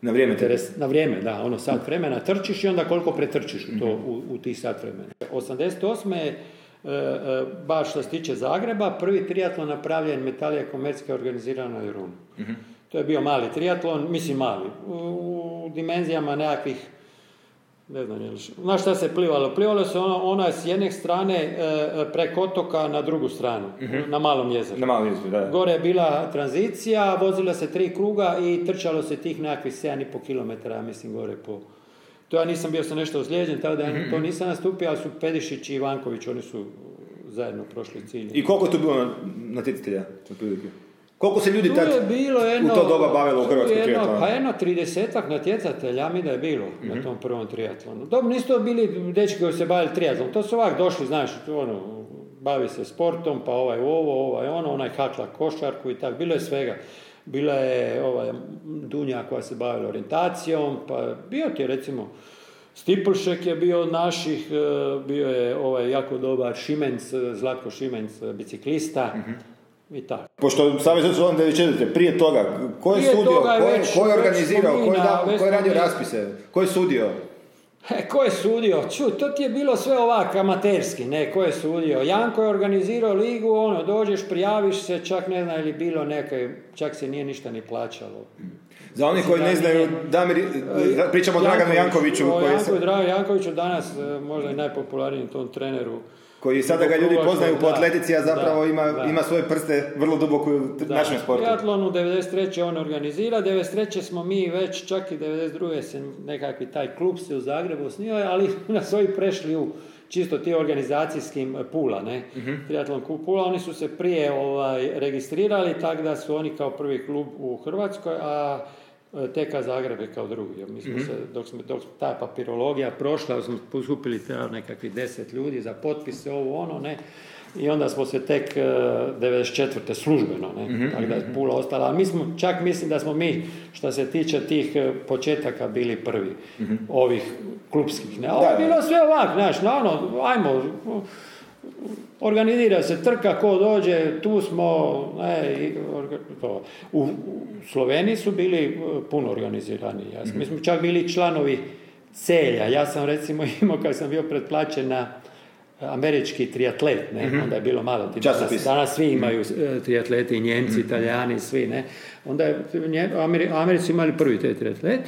Na vrijeme te... interes, na vrijeme, da, ono sat vremena trčiš i onda koliko pretrčiš u, to, u, u tih sat vremena. 88. je, e, e, baš što se tiče Zagreba, prvi triatlon napravljen Metalija Komercijska organizirana u Runu. To je bio mali triatlon, mislim mali, u, u dimenzijama nekakvih ne znam, je li znaš šta se plivalo? Plivalo se ono, ona s jedne strane e, e, preko otoka na drugu stranu, na malom jezeru. Na malo jeziku, da. Gore je bila tranzicija, vozila se tri kruga i trčalo se tih nekakvih 7,5 km, mislim, gore po... To ja nisam bio sam nešto ozlijeđen, tako da ja to nisam nastupio, ali su Pedišić i Ivanković, oni su zajedno prošli cilj. I koliko je tu bilo na- natjecatelja? otprilike? Koliko se ljudi tad je bilo jedno, u to doba bavilo u Hrvatskoj jedno, triatlonu? Pa jedno tridesetak natjecatelja, mi da je bilo Mhm. na tom prvom triatlonu. Dobro, nisu to bili dečki koji se bavili triatlon, to su ovak došli, znaš, ono, bavi se sportom, pa ovaj ovo, ovaj ono, onaj hakla košarku i tako, bilo je svega. Bila je ovaj, Dunja koja se bavila orijentacijom, pa bio ti je recimo Stipulšek je bio od naših, e, bio je ovaj jako dobar Šimenc, Zlatko Šimenc, biciklista Mhm. I tako. Pošto Savez 94. prije toga, ko je Prije sudio, toga je ko je, već- ko je organizirao, ko je, dao- ko je radio raspise, ko je sudio? E, ko je sudio? Ču, to ti je bilo sve ovak amaterski, ne, ko je sudio? Janko je organizirao ligu, ono, dođeš, prijaviš se, čak ne zna ili bilo neke, čak se nije ništa ni plaćalo. Za oni koji ne znaju, Damir, pričamo o Draganu Jankoviću, o koji, je, Draganu Jankoviću danas e, možda i najpopularnijem tom treneru. Koji sada ga ljudi poznaju po atletici, a zapravo da, ima, da. ima svoje prste vrlo duboko u našem sportu. Triatlon u 93. on organizira, 93. smo mi već, čak i 92. se nekakvi taj klub se u Zagrebu osnivao, ali nas ovi prešli u čisto ti organizacijskim e, pula, ne? Triatlon klub pula, oni su se prije ovaj, registrirali, tako da su oni kao prvi klub u Hrvatskoj, a TK Zagreb je kao drugi. Mi smo se, dok, smo, dok ta papirologija prošla, smo skupili treba nekakvih deset ljudi za potpise, ovo ono, ne, i onda smo se tek e, 94. službeno, ne, tako da je Pula ostala, ali mi smo, čak mislim da smo mi, što se tiče tih e, početaka, bili prvi, ovih klubskih, ne, a ovo je bilo sve ovak, znaš, na ono, ajmo, organizira se trka, ko dođe, tu smo, ne, to. U, u Sloveniji su bili e, puno organizirani. Ja. Mi smo čak bili članovi celja. Ja sam recimo imao, kad sam bio pretplaćen na američki triatlet, ne, onda je bilo malo. ti- Danas, danas svi imaju e, triatleti, Njemci, Italijani, svi, ne. Onda je, Nje- Ameri, Americi imali prvi taj triatlet.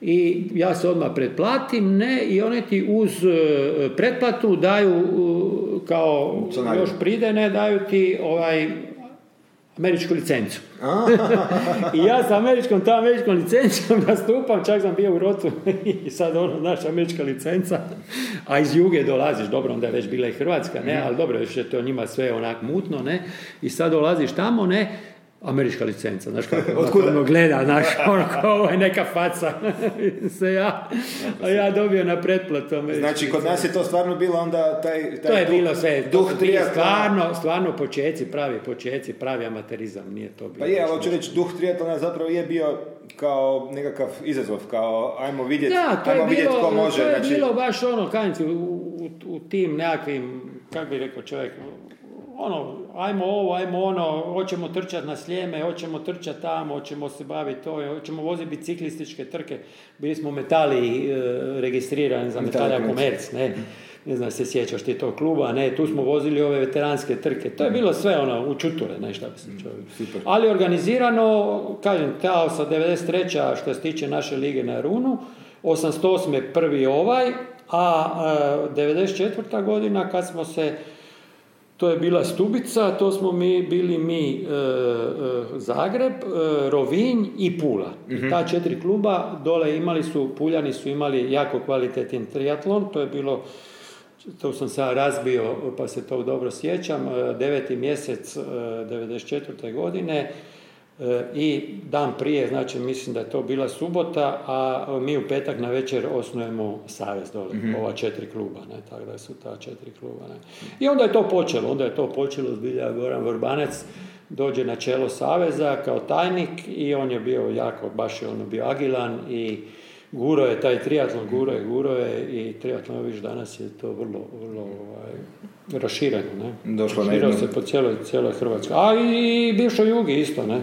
i ja se odmah pretplatim, ne, i oni ti uz e, pretplatu daju e, kao još pride, ne, daju ti ovaj američku licencu. I ja sa američkom, ta američkom licencom nastupam, čak sam bio u rotu i sad ono, naša američka licenca, a iz juge dolaziš, dobro, onda je već bila i Hrvatska, ne, ali dobro, još je to njima sve onak mutno, ne, i sad dolaziš tamo, ne, američka licenca, znaš kako Otkuda? ono gleda, znaš, ono kao ovo je neka faca, se ja, a ja dobio na pretplatu Znači, kod nas je to stvarno bilo onda taj... taj to je duh- bilo sve, Duh triatlona. stvarno, stvarno počeci, pravi počeci, pravi amaterizam, nije to bilo. Pa je, ali hoću reći, duh triatlona zapravo je bio kao nekakav izazov, kao ajmo vidjeti, Da, je, ajmo vidjeti ko može. to je znači, bilo baš ono, ti, u, u, u tim nekakvim, kako bi rekao čovjek, ono, ajmo ovo, ajmo ono, hoćemo trčati na slijeme, hoćemo trčati tamo, hoćemo se baviti to, hoćemo voziti biciklističke trke. Bili smo metali e, registrirani za metalja komerc, ne. Ne znam, se sjećaš ti tog kluba, ne, tu smo vozili ove veteranske trke. To je bilo sve ono, u čuture, ne, šta bi se čovjek. super. Ali organizirano, kažem, ta sa 93. što se tiče naše lige na Runu, 88. prvi ovaj, a e, 94. godina kad smo se, to je bila Stubica, to smo mi bili mi e, e, Zagreb, e, Rovinj i Pula. I ta četiri kluba dole imali su, Puljani su imali jako kvalitetan triatlon, to je bilo to sam sad razbio, pa se to dobro sjećam, deveti mjesec e, 94. godine e, i dan prije, znači mislim da je to bila subota, a mi u petak na večer osnujemo savez dole, ova četiri kluba, ne, tako da su ta četiri kluba. Ne. I onda je to počelo, onda je to počelo, zbilja Goran Vrbanec dođe na čelo saveza kao tajnik i on je bio jako, baš je ono bio agilan i Guro je taj triatlon, guro je, guro je i triatlon viš danas je to vrlo, vrlo ovaj, rašireno, ne? Došlo na Raširao se po cijeloj, cijeloj Hrvatskoj. A i bivšoj Jugi isto, ne?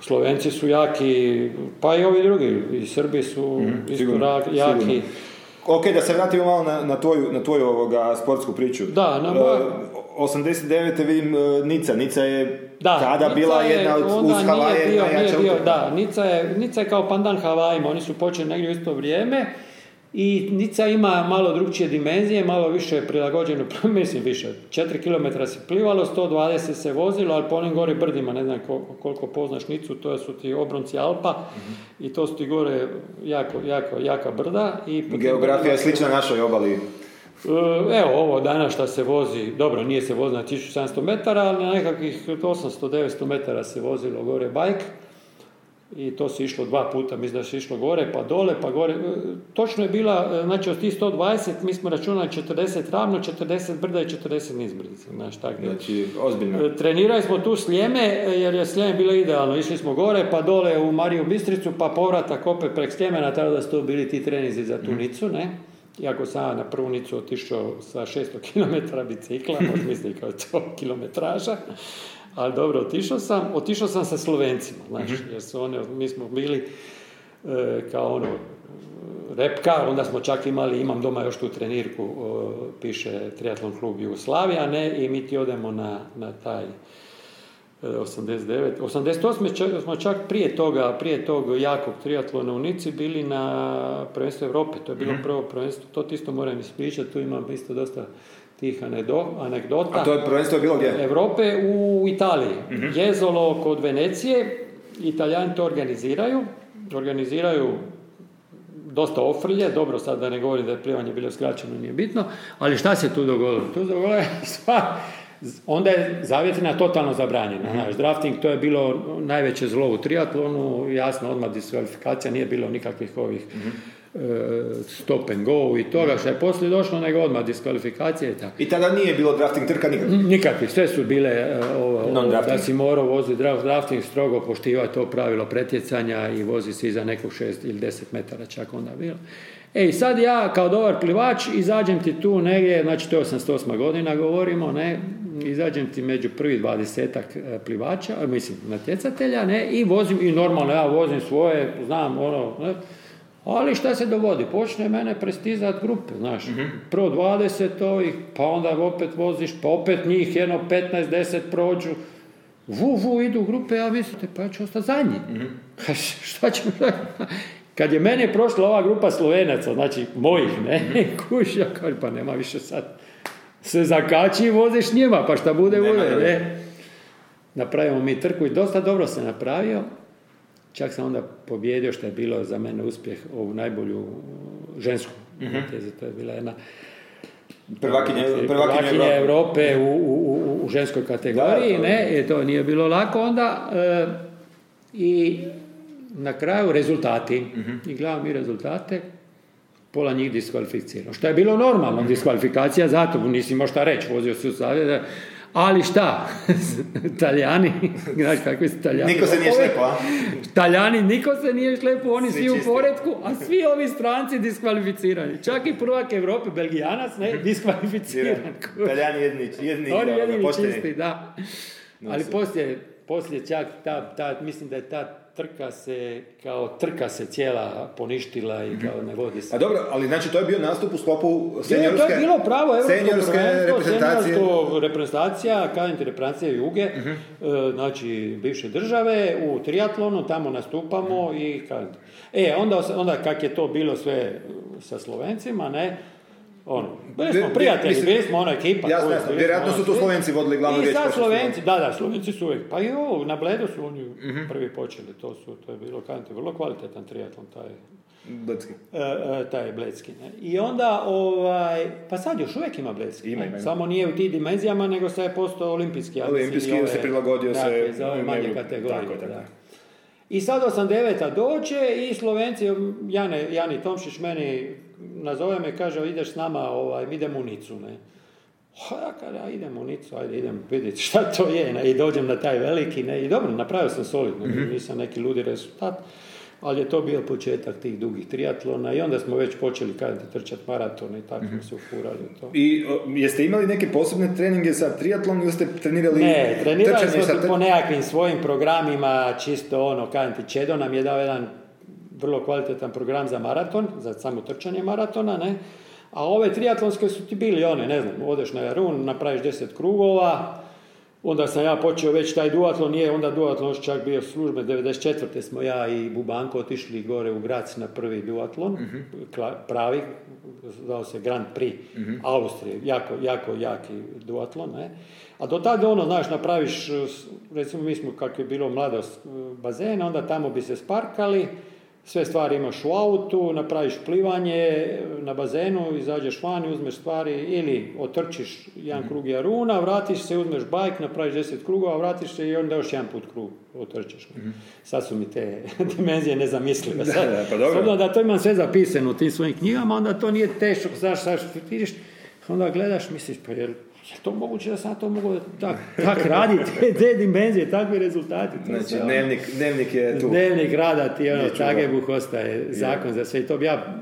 Slovenci su jaki, pa i ovi drugi, i Srbi su isto Mhm, sigurno, ra- jaki. sigurno. Ok, da se vratimo malo na, na tvoju, na tvoju ovoga sportsku priču. Da, na E, moja- 89. vidim e, Nica. Nica je Da, tada Nica bila je jedna od uz Havaje bio, nije bio, da, Nica je, Nica je kao pandan Havajima, oni su počeli negdje u isto vrijeme i Nica ima malo drugčije dimenzije, malo više je prilagođeno, mislim više, 4 km se plivalo, 120 se vozilo, ali po onim gore brdima, ne znam ko- koliko poznaš Nicu, to su ti obronci Alpa i to su ti gore jako, jako, jaka brda. I Geografija je slična našoj obali. E, Evo, ovo danas što se vozi, dobro, nije se vozi na 1700 metara, ali na nekakvih 800-900 metara se vozilo gore bajk. I to se išlo dva puta, mislim da se išlo gore, pa dole, pa gore. E, Točno je bila, e, znači od tih 120, mi smo računali 40 ravno, 40 brda i 40 nizbrdica, znaš, tako. Znači, ozbiljno. E, Trenirali smo tu Sljeme, jer je Sljeme bilo idealno. Išli smo gore, pa dole u Mariju Bistricu, pa povratak opet prek Sljemena, tako da su to bili ti trenizi za tu Nicu, ne? Iako sam na prvu Nicu otišao sa 600 km bicikla, možda misli kao to kilometraža, ali dobro, otišao sam. Otišao sam sa Slovencima, znaš, jer su oni, mi smo bili e, kao ono, repka, onda smo čak imali, imam doma još tu trenirku, o, piše triatlon klub Jugoslavija, ne, i mi ti odemo na, na taj e, 89. 88. čak- smo čak prije toga, prije tog jakog triatlona u Nici bili na prvenstvu Europe, to je bilo prvo prvenstvo, to ti isto moram ispričati, tu imam isto dosta tih anegdo- anegdota. A to je prvenstvo je bilo gdje? Europe u Italiji. Jezolo kod Venecije, Italijani to organiziraju, organiziraju dosta ofrlje, dobro sad da ne govorim da je plivanje bilo skraćeno, nije bitno, ali šta se tu dogodilo? Tu dogodilo je stvar, onda je zavjetrina totalno zabranjena, znaš, drafting to je bilo najveće zlo u triatlonu, jasno odmah diskvalifikacija, nije bilo nikakvih ovih e, stop and go i toga što je poslije došlo, nego odmah diskvalifikacija i tako. I tada nije bilo drafting trka nikad. Nikakvi, sve su bile e, ovo, da si morao voziti draft, drafting, strogo poštivati to pravilo pretjecanja i vozi se iza nekog 6 ili 10 metara čak onda bilo. E i sad ja kao dobar plivač izađem ti tu negdje, znači to je 88. godina govorimo, ne, izađem ti među prvi dvadesetak e, plivača, mislim natjecatelja, ne, i vozim, i normalno ja vozim svoje, znam ono, ne, ali šta se dogodi? Počne mene prestizat grupe, znaš. Prvo 20 ovih, pa onda opet voziš, pa opet njih jedno 15-10 prođu. Vu, vu, idu grupe, a mislite, pa ja ću ostati zadnji. šta ću Kad je meni prošla ova grupa Slovenaca, znači mojih, ne, kuša, pa nema više sad. Se zakači i voziš njima, pa šta bude, bude, ne. Napravimo mi trku i dosta dobro se napravio. Čak sam onda pobjedio što je bilo za mene uspjeh ovu najbolju žensku. mm To je bila jedna prvakinja, prvakinja Europe u, u, u, ženskoj kategoriji, ne, I to nije bilo lako onda. E, I na kraju rezultati. uh I gledamo mi rezultate, pola njih diskvalificirano. Što je bilo normalno, diskvalifikacija zato, nisi imao šta reći, vozio se u savjet, ali šta? Talijani, znaš kakvi su Talijani? Niko se nije šlepo, a? Talijani, niko se nije šlepo, oni svi, u poredku, a svi ovi stranci diskvalificirani. Čak i prvak Evrope, Belgijanac, ne, diskvalificiran. Talijani jedni, jedni, Oni jedini čisti, da. Ali poslije, poslije čak ta, ta, mislim da je ta trka se, kao trka se cijela poništila i kao ne vodi se. A dobro, ali znači to je bio nastup u sklopu senjorske... to je bilo pravo senjorske reprezentacije. reprezentacija, kažem reprezentacija Juge, uh znači bivše države, u triatlonu, tamo nastupamo i kad... E, onda, onda kak je to bilo sve sa Slovencima, ne, ono, bili smo prijatelji, bili smo ona ekipa. Jasno, jasno, vjerojatno su to Slovenci vodili glavnu riječ. I sad Slovenci, da, da, Slovenci su uvijek. Pa i ovo, na Bledu su oni uh prvi počeli, to su, to je bilo, kažete, vrlo kvalitetan triatlon, taj Bledski. E, e, taj Bledski. Ne? I onda, ovaj, pa sad još uvijek ima Bledski. Ima, ima. Samo nije u tim dimenzijama, nego se je postao olimpijski. Olimpijski, se prilagodio se... za ove manje kategorije. Tako, tako. I sad 89. dođe i Slovenci, Jane, Jani Tomšić meni nazove me, kaže, ideš s nama, ovaj, idemo u Nicu, ne. Ja kada idem u Nicu, ajde idem vidjeti šta to je, ne, i dođem na taj veliki, ne, i dobro, napravio sam solidno, mm nisam neki ludi rezultat, ali je to bio početak tih dugih triatlona i onda smo već počeli kada trčati maraton i tako mm-hmm. se ufurali to. I jeste imali neke posebne treninge za triatlon ili ste trenirali Ne, trenirali smo po nekakvim svojim programima, čisto ono, kažem ti, Čedo nam je dao jedan vrlo kvalitetan program za maraton, za samo trčanje maratona, ne? A ove triatlonske su ti bili one, ne znam, odeš na Jarun, napraviš deset krugova, onda sam ja počeo već taj duatlon, nije onda duatlon čak bio službe, 94. smo ja i Bubanko otišli gore u Grac na prvi duatlon, uh pravi, zvao se Grand Prix uh Austrije, jako, jako jaki duatlon, ne? A do tada ono, znaš, napraviš, recimo mi smo, kako je bilo mladost bazena, onda tamo bi se sparkali, sve stvari imaš u autu, napraviš plivanje na bazenu, izađeš van i uzmeš stvari ili otrčiš jedan krug jaruna, vratiš se, uzmeš bajk, napraviš deset krugova, vratiš se i onda još jedan put krug otrčiš. mm Sad su mi te dimenzije nezamislive. Da, da, pa dobro. da to imam sve zapisano u tim svojim knjigama, onda to nije teško, znaš, znaš, vidiš, onda gledaš, misliš, pa je je to moguće da sam to mogu tak, tak raditi, te, dimenzije, takvi rezultati. To znači, ono- dnevnik, dnevnik je tu. Dnevnik rada ti, ono, Tagebuh ostaje zakon za sve. I to bi ja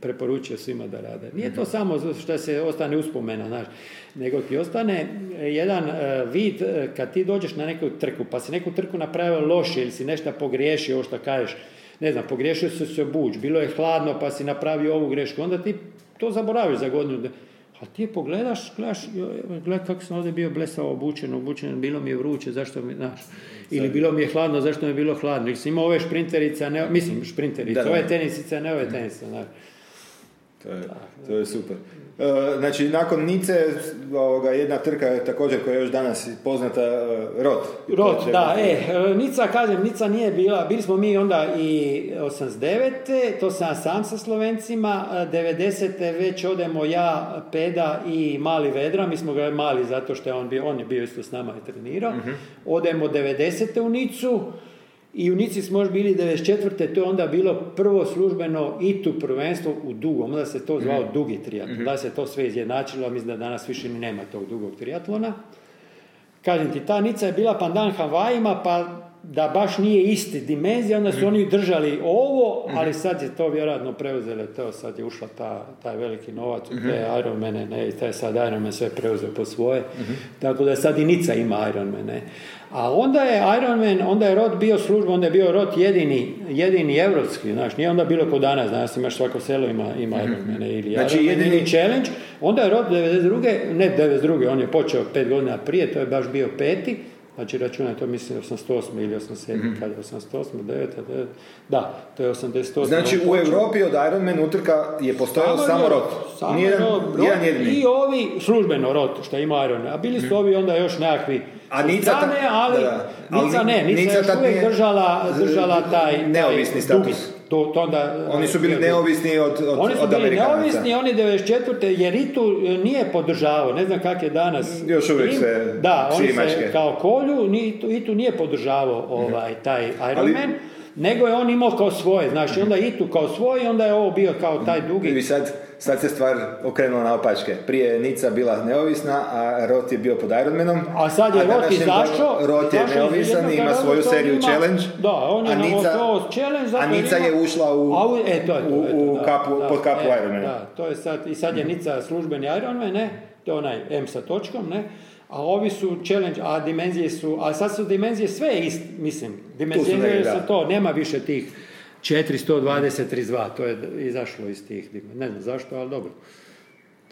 preporučio svima da rade. Nije to samo što se ostane uspomena, znaš, nego ti ostane jedan e, vid e, kad ti dođeš na neku trku, pa si neku trku napravio loše ili si nešto pogriješio, ovo što kažeš, ne znam, pogriješio si se buć, bilo je hladno pa si napravio ovu grešku, onda ti to zaboraviš za godinu a ti pogledaš, gledaš, gledaj kako sam ovdje bio blesao obučen, obučen, bilo mi je vruće, zašto mi, znaš, ili bilo mi je hladno, zašto mi je bilo hladno, ili sam imao ove šprinterice, ne, mislim šprinterice, ove tenisice, ne ove tenisice, znaš. To je, to je super. E, znači, nakon Nice, ovoga, jedna trka je također koja je još danas poznata, e, Rot. Rot, da, e, e, Nica, kažem, Nica nije bila, bili smo mi onda i 89. To sam sam sa Slovencima, 90. već odemo ja, Peda i Mali Vedra, mi smo ga mali zato što je on bio, on je bio isto s nama i trenirao. uh Odemo 90. u Nicu, i u Nici smo još bili 94. to je onda bilo prvo službeno ITU prvenstvo u dugom, onda se to zvao mhm. dugi triatlon, mm da se to sve izjednačilo, mislim da danas više ni nema tog dugog triatlona. Kažem ti, ta Nica je bila pandan Havajima, pa da baš nije isti dimenzija, onda su mhm. oni držali ovo, mhm. ali sad je to vjerojatno preuzele, to sad je ušla ta, taj veliki novac u te Ironmane, ne, i taj sad Ironman sve preuzeo po svoje, tako da sad i Nica ima Ironmane. A onda je Ironman, onda je rod bio služba, onda je bio rod jedini, jedini evropski, znaš, nije onda bilo kod danas, znaš, imaš svako selo ima, ima mm Ironman ili znači, Ironman jedini... challenge, onda je rod 92. ne 92. on je počeo pet godina prije, to je baš bio peti, Znači računaj to mislim 88. ili 87. Mm-hmm. kad je 88. 9. 9. Da, to je 88. Znači u Europi od Ironman utrka je postojao samo, samo rot. Samo Nijedan, rot, I ovi službeno rot što ima Ironman. A bili su mm. ovi onda još nekakvi a Nica, strane, ali, da, ali Nica ne, Nica, Nica još uvijek držala, držala taj, neovisni taj status. To, to onda, oni su bili neovisni od, od Oni su bili neovisni, oni 94. jer Itu nije podržavao, ne znam kak je danas. Još uvijek se Da, oni se kao kolju, Itu nije podržavao ovaj, taj Ironman. Ali, nego je on imao kao svoje, znači onda Itu kao svoj, onda je ovo bio kao taj dugi. I sad, sad se stvar okrenula na opačke. Prije je Nica bila neovisna, a Rot je bio pod Ironmanom. A sad je Rot izašao. Rot je neovisan i ima svoju seriju ima, Challenge. Da, on je a Nica, challenge. A Nica je ušla u, a u, e, to je, to, u, da, kapu, da, pod kapu e, Ironmana. Da, to je sad, i sad je Nica službeni Ironman, ne? To je onaj M sa točkom, ne? A ovi su challenge, a dimenzije su, a sad su dimenzije sve ist, mislim, dimenzije su to, nema više tih 420-32, to je izašlo iz tih Ne znam zašto, ali dobro.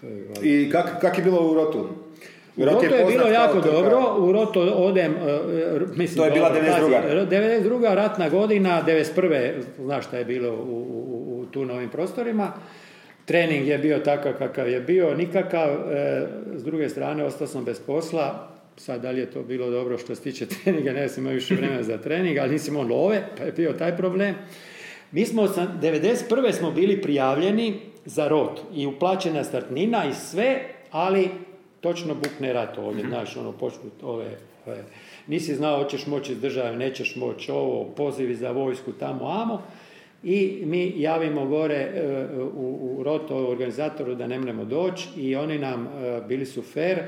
To je, I kak, kak je bilo u Rotu? U Rotu je, je bilo jako dobro, u Rotu odem, uh, mislim... To je bila 92. 92. ratna godina, 91. znaš šta je bilo u, u, u tu novim prostorima. Trening je bio takav kakav je bio, nikakav. E, s druge strane, ostao sam bez posla. Sad, da li je to bilo dobro što se tiče treninga, ne sam imao više vremena za trening, ali nisam imao love, pa je bio taj problem. Mi smo, 91. smo bili prijavljeni za rot i uplaćena startnina i sve, ali točno bukne rat ovdje, mhm. znaš, ono, počnu ove, ove, nisi znao hoćeš moći iz države, nećeš moći ovo, pozivi za vojsku, tamo, amo, i mi javimo gore e, u, u roto organizatoru da ne mremo doći i oni nam e, bili su fair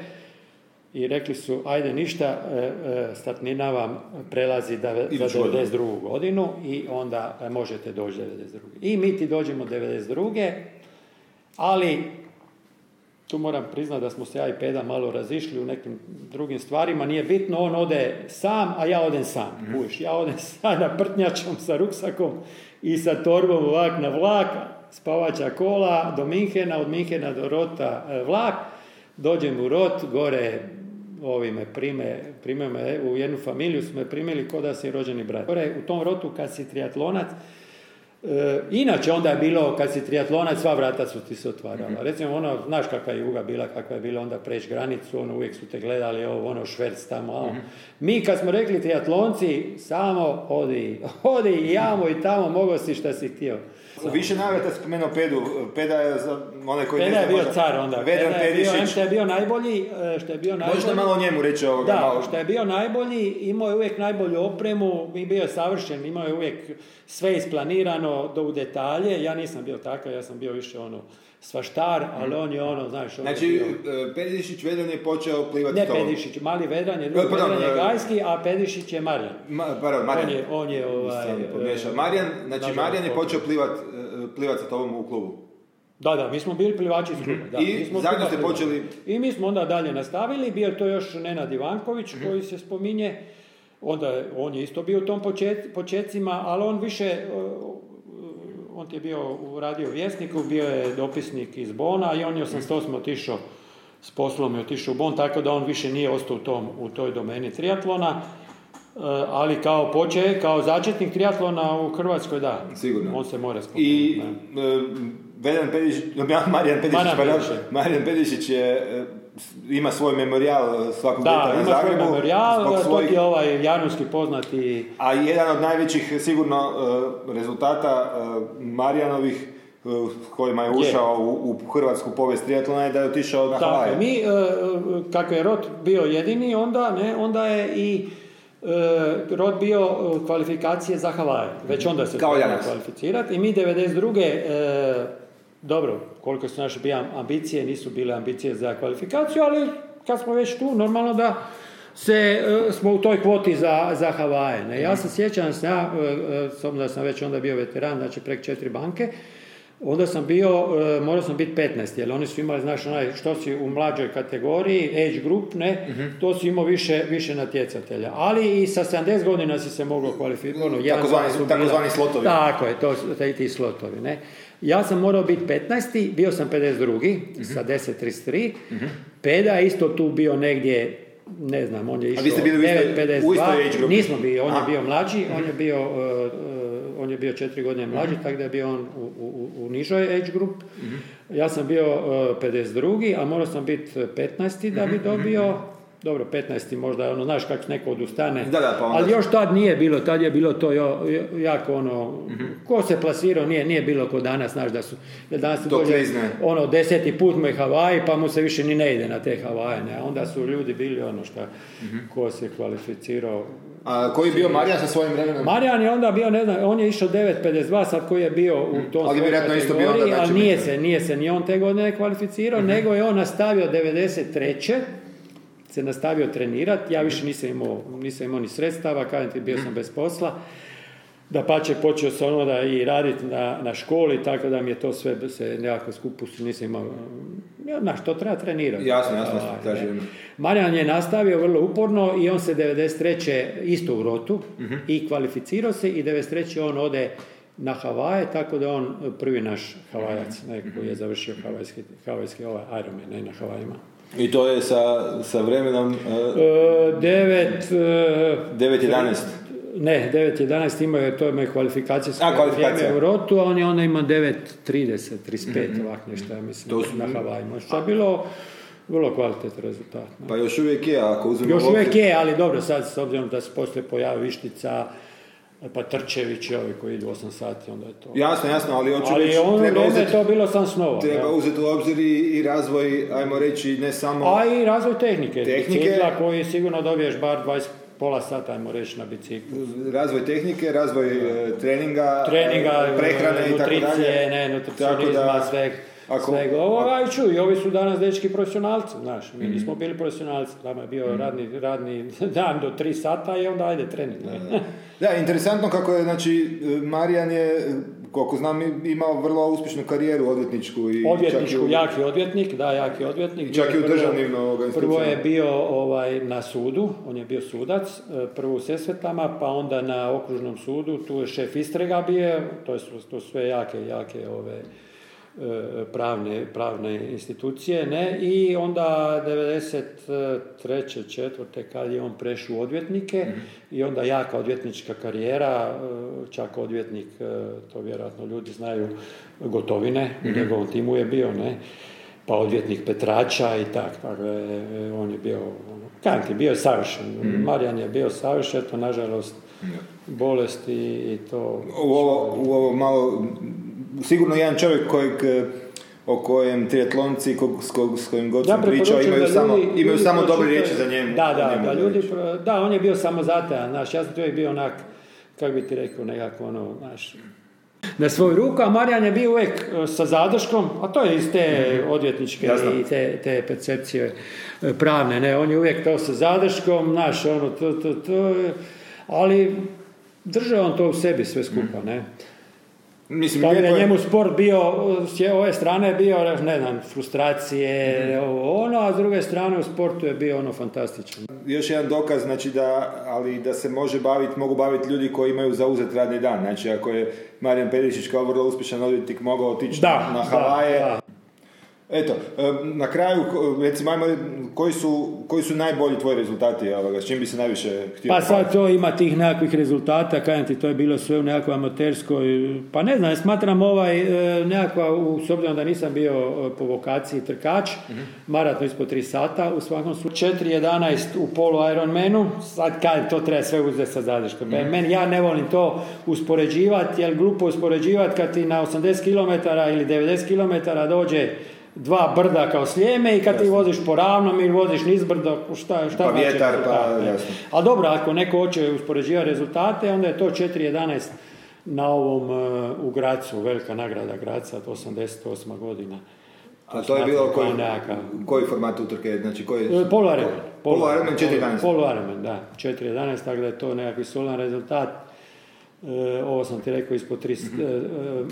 i rekli su ajde ništa, e, statnina vam prelazi da, za 92. godinu i onda možete doći 92. I mi ti dođemo 92. Ali tu moram priznati da smo se ja i Peda malo razišli u nekim drugim stvarima. Nije bitno, on ode sam, a ja odem sam. mm Ja odem sada prtnjačom sa ruksakom i sa torbom vlak na vlak, spavača kola do Minhena, od Minhena do Rota e, vlak, dođem u Rot, gore ovi me prime, prime me u jednu familiju, su me primili ko da si rođeni brat. U tom Rotu kad si triatlonac, E, inače, onda je bilo, kad si triatlonac, sva vrata su ti se otvarala. mm Recimo, ono, znaš kakva je juga bila, kakva je bila onda preći granicu, ono, uvijek su te gledali, ovo, ono, šverc tamo, mm Mi, kad smo rekli triatlonci, samo odi, odi i jamo i tamo, mogo si šta si htio. U više navrata spomenuo Pedu. Peda je za onaj koji Peda je bio car onda. Vedran Peda je bio, što je bio najbolji, e, što je bio najbolji. Možda malo o njemu reći ovoga. Da, malo. što je bio najbolji, imao je uvijek najbolju opremu, i bio je savršen, imao je uvijek sve isplanirano do u detalje. Ja nisam bio takav, ja sam bio više ono svaštar, ali on je ono, znaš... Ono znači. E, Pedišić Vedran je počeo plivati Ne Pedišić, mali Vedran je, drugi Vedran je Gajski, a Pedišić je Marijan. Ma, pardon, Marijan. On je, on je ovaj... Marijan, znači Marijan je počeo plivati plivat sa tobom u klubu. Da, da, mi smo bili plivači iz kluba. Da. I mi smo zajedno ste počeli... I mi smo onda dalje nastavili, bio je to još Nenad Ivanković mm koji se spominje, onda on je isto bio u tom početcima, ali on više, on je bio u radio Vjesniku, bio je dopisnik iz Bona i on je 88. otišao s poslom i otišao u Bon, tako da on više nije ostao u, tom, u toj domeni triatlona. Eh, ali kao poče, kao začetnik triatlona u Hrvatskoj, da. Sigurno. On se mora spomenuti. I Pedišić, Marijan Pedišić, Marijan Pedišić je, eh, ima svoj memorial svakog da, ima svoj memorial, svojih... to je ovaj janovski poznati... A jedan od najvećih sigurno rezultata Marijanovih kojima je ušao u, u hrvatsku povijest triatlona je da je otišao na Havaje. mi, kako je Rot bio jedini, onda, ne, onda je i rod bio kvalifikacije za Havaje. Već onda se Kao kvalificirati. I mi 92. E, dobro, koliko su naše ambicije, nisu bile ambicije za kvalifikaciju, ali kad smo već tu, normalno da se, e, smo u toj kvoti za, za Havaje. Ne? Ja se sjećam, ja, s da sam već onda bio veteran, znači prek četiri banke, Onda sam bio, e, morao sam biti 15, jer oni su imali, znaš, onaj, što si u mlađoj kategoriji, age group, ne, uh to si imao više, više natjecatelja. Ali i sa 70 godina si se moglo kvalificirati. Ono, tako, zvani, zvani slotovi. Tako je, to su ti slotovi, ne. Ja sam morao biti 15. bio sam 52. uh sa 10.33. uh Peda isto tu bio negdje ne znam, on je A išao vi ste bili u istoj- 9.52, u istoj age grupi? nismo bili, on je Aha. bio mlađi, on je bio, uh, je bio četiri godine mlađi, tako da je bio on u, u, u nižoj age group. Ja sam bio uh, 52. a morao sam biti 15. da bi dobio, dobro, 15. možda, ono, znaš kako neko odustane, Da, da, pa onda- ali još tad nije bilo, tad je bilo to jo, jako ono, ko se plasirao, nije, nije bilo ko danas, znaš da su, jer danas To dođe, ono, deseti put mu je Havaji, pa mu se više ni ne ide na te Havaje, ne, onda su ljudi bili ono šta, ko se kvalificirao. A koji je bio Marijan sa svojim vremenom? Marijan je onda bio, ne znam, on je išao 9.52, sad koji je bio u tom Ali vjerojatno isto bio onda kategoriji, ali nije biti. se, nije se ni on te godine kvalificirao, nego je on nastavio 93 se nastavio trenirati, ja više nisam imao, nisam imao ni sredstava, kažem ti, bio sam bez posla. Da pače počeo sam ono da i raditi na, na školi, tako da mi je to sve se nekako skupu nisam imao, ja, znaš, to treba trenirati. Jasno, jasno, Ovaj, kažem. ne. Marijan je nastavio vrlo uporno i on se 93. isto u rotu Mhm. i kvalificirao se i 93. on ode na Havaje, tako da on prvi naš Havajac, ne, koji je završio havajski, havajski ovaj Ironman, ne na Havajima. I to je sa, sa vremenom E, devet... e, 9.11. Ne, 9.11 imao je, to je kvalifikacijsko A, kvalifikacija. vrijeme u rotu, a on je onda ima 9.30, 35, ovak nešto, ja mislim, To su- na Havajima. Što je bilo vrlo kvalitetan rezultat. ne. Pa još uvijek je, ako uzmemo Još uvijek je, ali dobro, sad s obzirom da se poslije pojavi Vištica, pa Trčević i ovi koji idu 8 sati, onda je to... Jasno, jasno, ali hoću ali reći, ono treba vrijeme je uzeti, to bilo sam snova. treba ja. uzeti u obzir i, razvoj, ajmo reći, ne samo... A i razvoj tehnike. Tehnike. Koji sigurno dobiješ bar 20 pola sata, ajmo reći, na biciklu. razvoj tehnike, razvoj e, treninga, treninga, e, prehrane i tako dalje. ne, nutricionizma, da, sveg. ako- sveg. Ovo, aj čuj, ovi su danas dečki profesionalci, znaš, mi nismo bili profesionalci, nama je bio radni, radni dan do 3 sata i onda ajde trening. ne. Da, interesantno kako je, znači, e, Marijan je, koliko znam, i- imao vrlo uspješnu karijeru odvjetničku i čak Odvjetničku, i u- jaki odvjetnik, da, jaki odvjetnik. Čak i u državnim, Prvo je bio ovaj, na sudu, on je bio sudac, e, prvo u Sesvetama, pa onda na okružnom sudu, tu je šef istrega bio, to su to sve jake, jake ove, pravne, pravne institucije, ne, i onda 93. četvrte kad je on prešao u odvjetnike i onda jaka odvjetnička karijera, e, čak odvjetnik, e, to vjerojatno ljudi znaju, Gotovine, u njegovom timu je bio, ne, pa odvjetnik Petrača i tak, tako da je, e, on je bio, ono, kažem ti, bio je savršen. Marijan je bio savršen, to nažalost bolesti i to... u ovo, u ovo malo, sigurno jedan čovjek kojeg, e, o kojem triatlonci kog, s, kog, s kojim god Ja sam pričao imaju samo, ljudi- imaju ljudi samo dobre riječi za njemu. Da, da, njemu da, ljudi, pro- da, on je bio samo zatajan, znaš, ja sam uvijek bio onak, kako bi ti rekao, nekako ono, znaš, na svoju ruku, a Marijan je bio uvijek e, sa zadrškom, a to je iz te odvjetničke Jasno. i te, te percepcije e, pravne, ne, on je uvijek to sa zadrškom, znaš, ono, to, to, to, ali drže on to u sebi sve skupa, ne. Mislim, da je je- njemu sport bio, s je- ove strane je bio, ne znam, frustracije, ovo, ono, a s druge strane u sportu je bio ono fantastičan. još jedan dokaz, znači da, ali da se može baviti, mogu baviti ljudi koji imaju zauzet radni dan. Znači, ako je Marijan Perišić kao vrlo uspješan odvjetnik mogao otići Da, na da, Havaje, da. Eto, em, na kraju, recimo, ajmo, koji su, koji su najbolji tvoji rezultati, ovoga, s čim bi se najviše htio Pa sad to ima tih nekakvih rezultata, kažem ti, to je bilo sve u nekakvoj amaterskoj, pa ne znam, smatram ovaj e, nekakva, u, s obzirom da nisam bio e, po vokaciji trkač, maraton ispod 3 sata, u svakom slučaju 4.11 u polu Ironmanu, sad kažem, to treba sve uzeti sa zadrškom. Meni, ja ne volim to uspoređivati, jer glupo uspoređivati kad ti na 80 km ili 90 km dođe dva brda kao slijeme i kad ti voziš po ravnom ili voziš nizbrdo, šta, šta Pa znači vjetar, pa, jasno. Ali dobro, ako neko hoće uspoređivati rezultate, onda je to 4.11 na ovom uh, u Gracu, velika nagrada Graca, od 88. godina. A to je bilo koji, koji format utrke, znači koji... Polu Ironman 4.11. Polu Ironman, da. 4.11, tako da je to nekakvi solan rezultat. E, ovo sam ti rekao ispod 3, Mhm.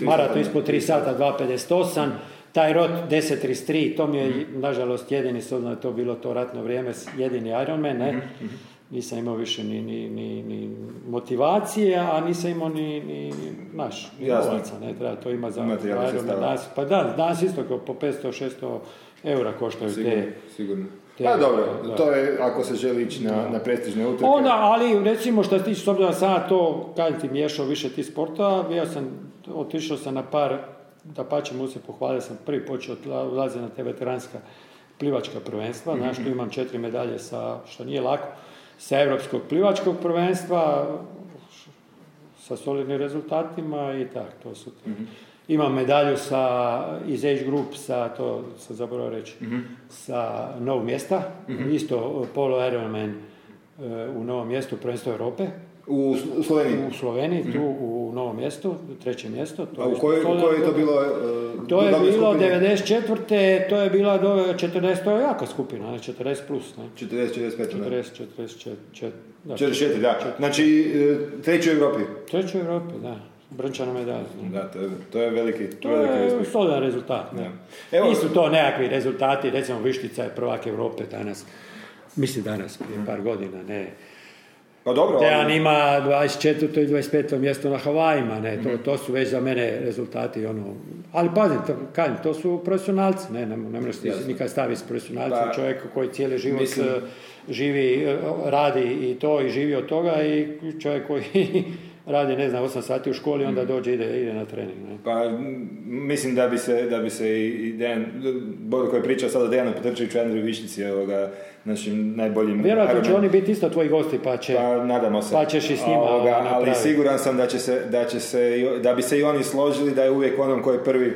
e, maraton ispod 3 sata 2.58, taj rot 10.33, to mi je nažalost jedini, s da je to bilo to ratno vrijeme, jedini Ironman, ne? Mhm, nisam imao više ni, ni, ni, ni motivacije, a nisam imao ni, ni naš, novaca, ne treba to ima za Ironman. Danas, pa da, danas isto kao po 500-600 eura koštaju Sigurno, te. sigurno. te- Pa dobro, da. to je ako se želi ići na, na prestižne utrke. Onda, ali recimo što se tiče, s obzirom da sam to, kad ti miješao više ti sportova, bio sam, otišao sam na par, da pače mu se pohvalio sam prvi počeo ulaziti na te veteranska plivačka prvenstva, znaš, tu imam četiri medalje sa, što nije lako, sa europskog plivačkog prvenstva, sa solidnim rezultatima i tak, to su ti. Imam medalju sa, iz Age Group sa, to sam zaboravio reći, sa Novog mjesta, isto polo Ironman e, u Novom mjestu, prvenstvo Europe, U, Sloveniji. u Sloveniji, tu u Novom mjestu, treće mjesto. To A u kojoj, je to bilo. e, To je bilo skupini? 94. To je bila do 40. To je jaka skupina, ne, 40 plus, ne? 40, 45, da. 40, 44, da, 44, da. Znači, e, treći u Europi. Treće u Europi, da. Brnčana medalja. ne. Da, to je, to je veliki, to veliki je uspjeh. solidan rezultat. Ne? Da. Evo- Nisu to nekakvi rezultati, recimo Vištica je prvak Europe danas. Mislim danas, prije par godina, ne. Pa dobro, Dejan ali- ima 24. i 25. mjesto na Havajima, ne, to, to su već za mene rezultati, ono, ali pazi, to, kažem, to su profesionalci, ne, ne, ne možeš ti nikad staviti s profesionalcem čovjeka koji cijeli život mislim- eh, živi, eh, radi i to i živi od toga i čovjek koji radi, ne znam, 8 sati u školi, onda dođe ide, ide na trening, ne. Pa, mislim da bi se, da bi se i Dejan, Bodo koji je pričao sada o Dejanu Petrčeviću i Andriju Višnici, ovoga, našim najboljim... Vjerojatno će oni biti isto tvoji gosti, pa će... Pa nadamo se. Pa ćeš i s njima Ovoga, ali napraviti. siguran sam da će se, da će se, da bi se i oni složili da je uvijek onom koji je prvi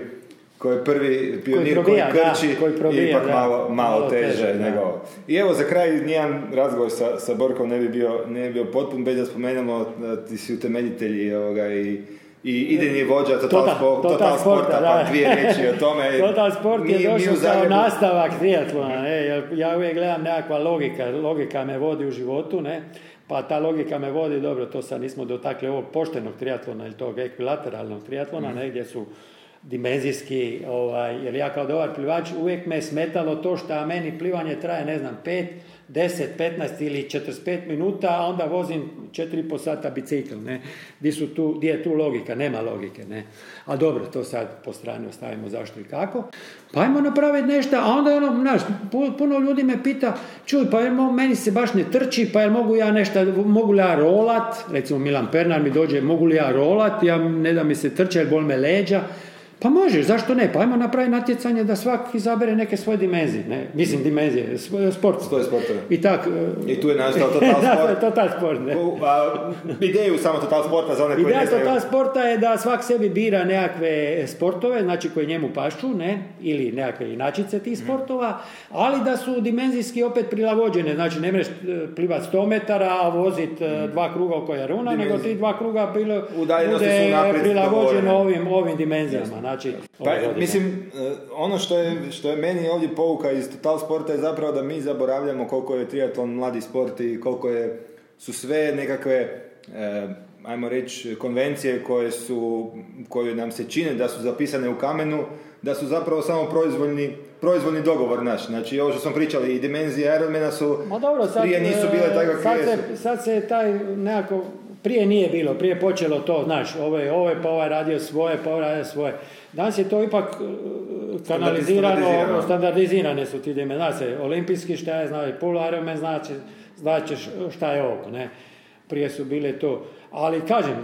koji je prvi pionir koji, probija, da, krči koji probija, ipak da. malo, malo, Malo teže, teže, da. nego. I evo za kraj nijedan razgovor sa, sa Borkom ne bi bio, ne bi bio potpun bez da spomenemo da ti si utemeljitelj i, ovoga, i, i idejni vođa Total, Total- Spo- Total Total Sporta, Sporta, da. pa dvije riječi o tome. Total Sport je mi došao kao Zagrebu- nastavak triatlona, jer ja uvijek gledam nekakva logika, logika me vodi u životu, ne, pa ta logika me vodi, dobro, to sad nismo dotakli ovog poštenog triatlona ili tog ekvilateralnog triatlona, Mhm. ne, gdje su dimenzijski, ovaj, jer ja kao dobar plivač uvijek me smetalo to što meni plivanje traje, ne znam, 5, 10, 15 ili 45 minuta, a onda vozim 4,5 sata bicikl, ne. Di su tu, di je tu logika? Nema logike, ne. A dobro, to sad po strani ostavimo zašto i kako. Pa ajmo napraviti nešto, a onda ono, znaš, pu- puno ljudi me pita, čuj, pa meni se baš ne trči, pa jel mogu ja nešto, mogu li ja rolat, recimo Milan Pernar mi dođe, mogu li ja rolat, ja ne da mi se trče, jer bol me leđa, pa možeš, zašto ne? Pa ajmo napraviti natjecanje da svak izabere neke svoje dimenzije, ne? Mislim dimenzije, sport. Svoje sportove. I tak. e, I tu je nastao Total Sport. Total sport, ne. U- a, ideju samo Total Sporta za one koji Ideja. Total sporta je da svak sebi bira nekakve sportove, znači koji njemu pašu, ne, ili nekakve inačice tih Mhm. sportova, ali da su dimenzijski opet prilagođene, znači ne mreš plivat 100 metara, a vozit e, dva kruga oko Jaruna, nego Mhm. Dimenzije. ti dva kruga bilo, bude prilagođeno ovim, ovim dimenzijama, znači Pa, mislim, e, ono što je, što je meni ovdje pouka iz Total Sporta je zapravo da mi zaboravljamo koliko je triatlon mladi sport i koliko je, su sve nekakve, e, ajmo reći, konvencije koje su, koje nam se čine da su zapisane u kamenu, da su zapravo samo proizvoljni, proizvoljni dogovor naš. Znači, ovo što smo pričali, i dimenzije Ironmana su, Ma dobro, sad, prije nisu bile e, takve sad se, sad se taj nekako, prije nije bilo, prije je počelo to, znaš, ovo je, ovo je pa ovaj radio svoje, pa ovaj radio svoje. Danas je to ipak e, kanalizirano, Standardizirano. standardizirane su ti dimenzije, znaš se, olimpijski šta je, znaš, polo Ironman, znači, znači šta je ovo, ne. Prije su bile to. Ali kažem,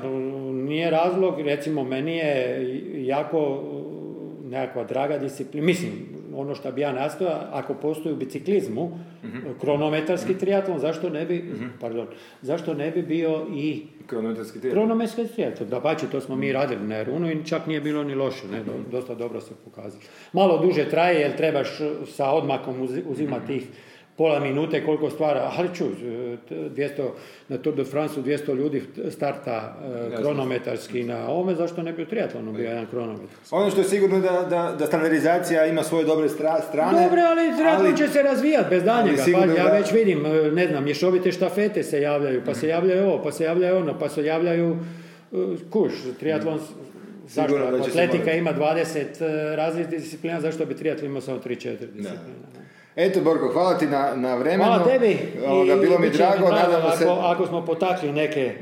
nije razlog, recimo meni je jako nekakva draga disciplina, mislim, ono što bi ja nastojao, ako postoji u biciklizmu, kronometarski triatlon, zašto ne bi, pardon, zašto ne bi bio i Kronometarski triatlon. kronometarski triatlon. Da pači, to smo mi radili na Erunu i čak nije bilo ni loše, ne, do- dosta dobro se pokazalo. Malo duže traje jer trebaš sa odmakom uzi- uzimati tih pola minute koliko stvara, ali ču, e, t- 200, na Tour de France 200 ljudi starta e, kronometarski na ovome, zašto ne bi u triatlonu bio jedan kronometar? Ono što je sigurno da, da, da standardizacija ima svoje dobre stra- strane. Dobro, ali triatlon će se razvijati bez daljnjega. Pa, ja da- već vidim, e, ne znam, mješovite štafete se javljaju, pa se javljaju ovo, pa se javljaju ono, pa se javljaju e, kuš, triatlon, s- zašto? Atletika ima 20 e, različitih disciplina, zašto bi triatlon imao samo 3-4 discipline? Eto, Borko, hvala ti na, na vremenu. Hvala tebi. Ovoga, bilo mi drago, nadamo ako, se... ako smo potakli neke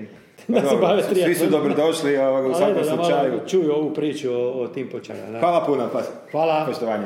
da se bave svi su dobrodošli ovoga, u svakom slučaju. Čuju ovu priču o, o tim počara. Hvala puno, pa, Hvala. poštovanje.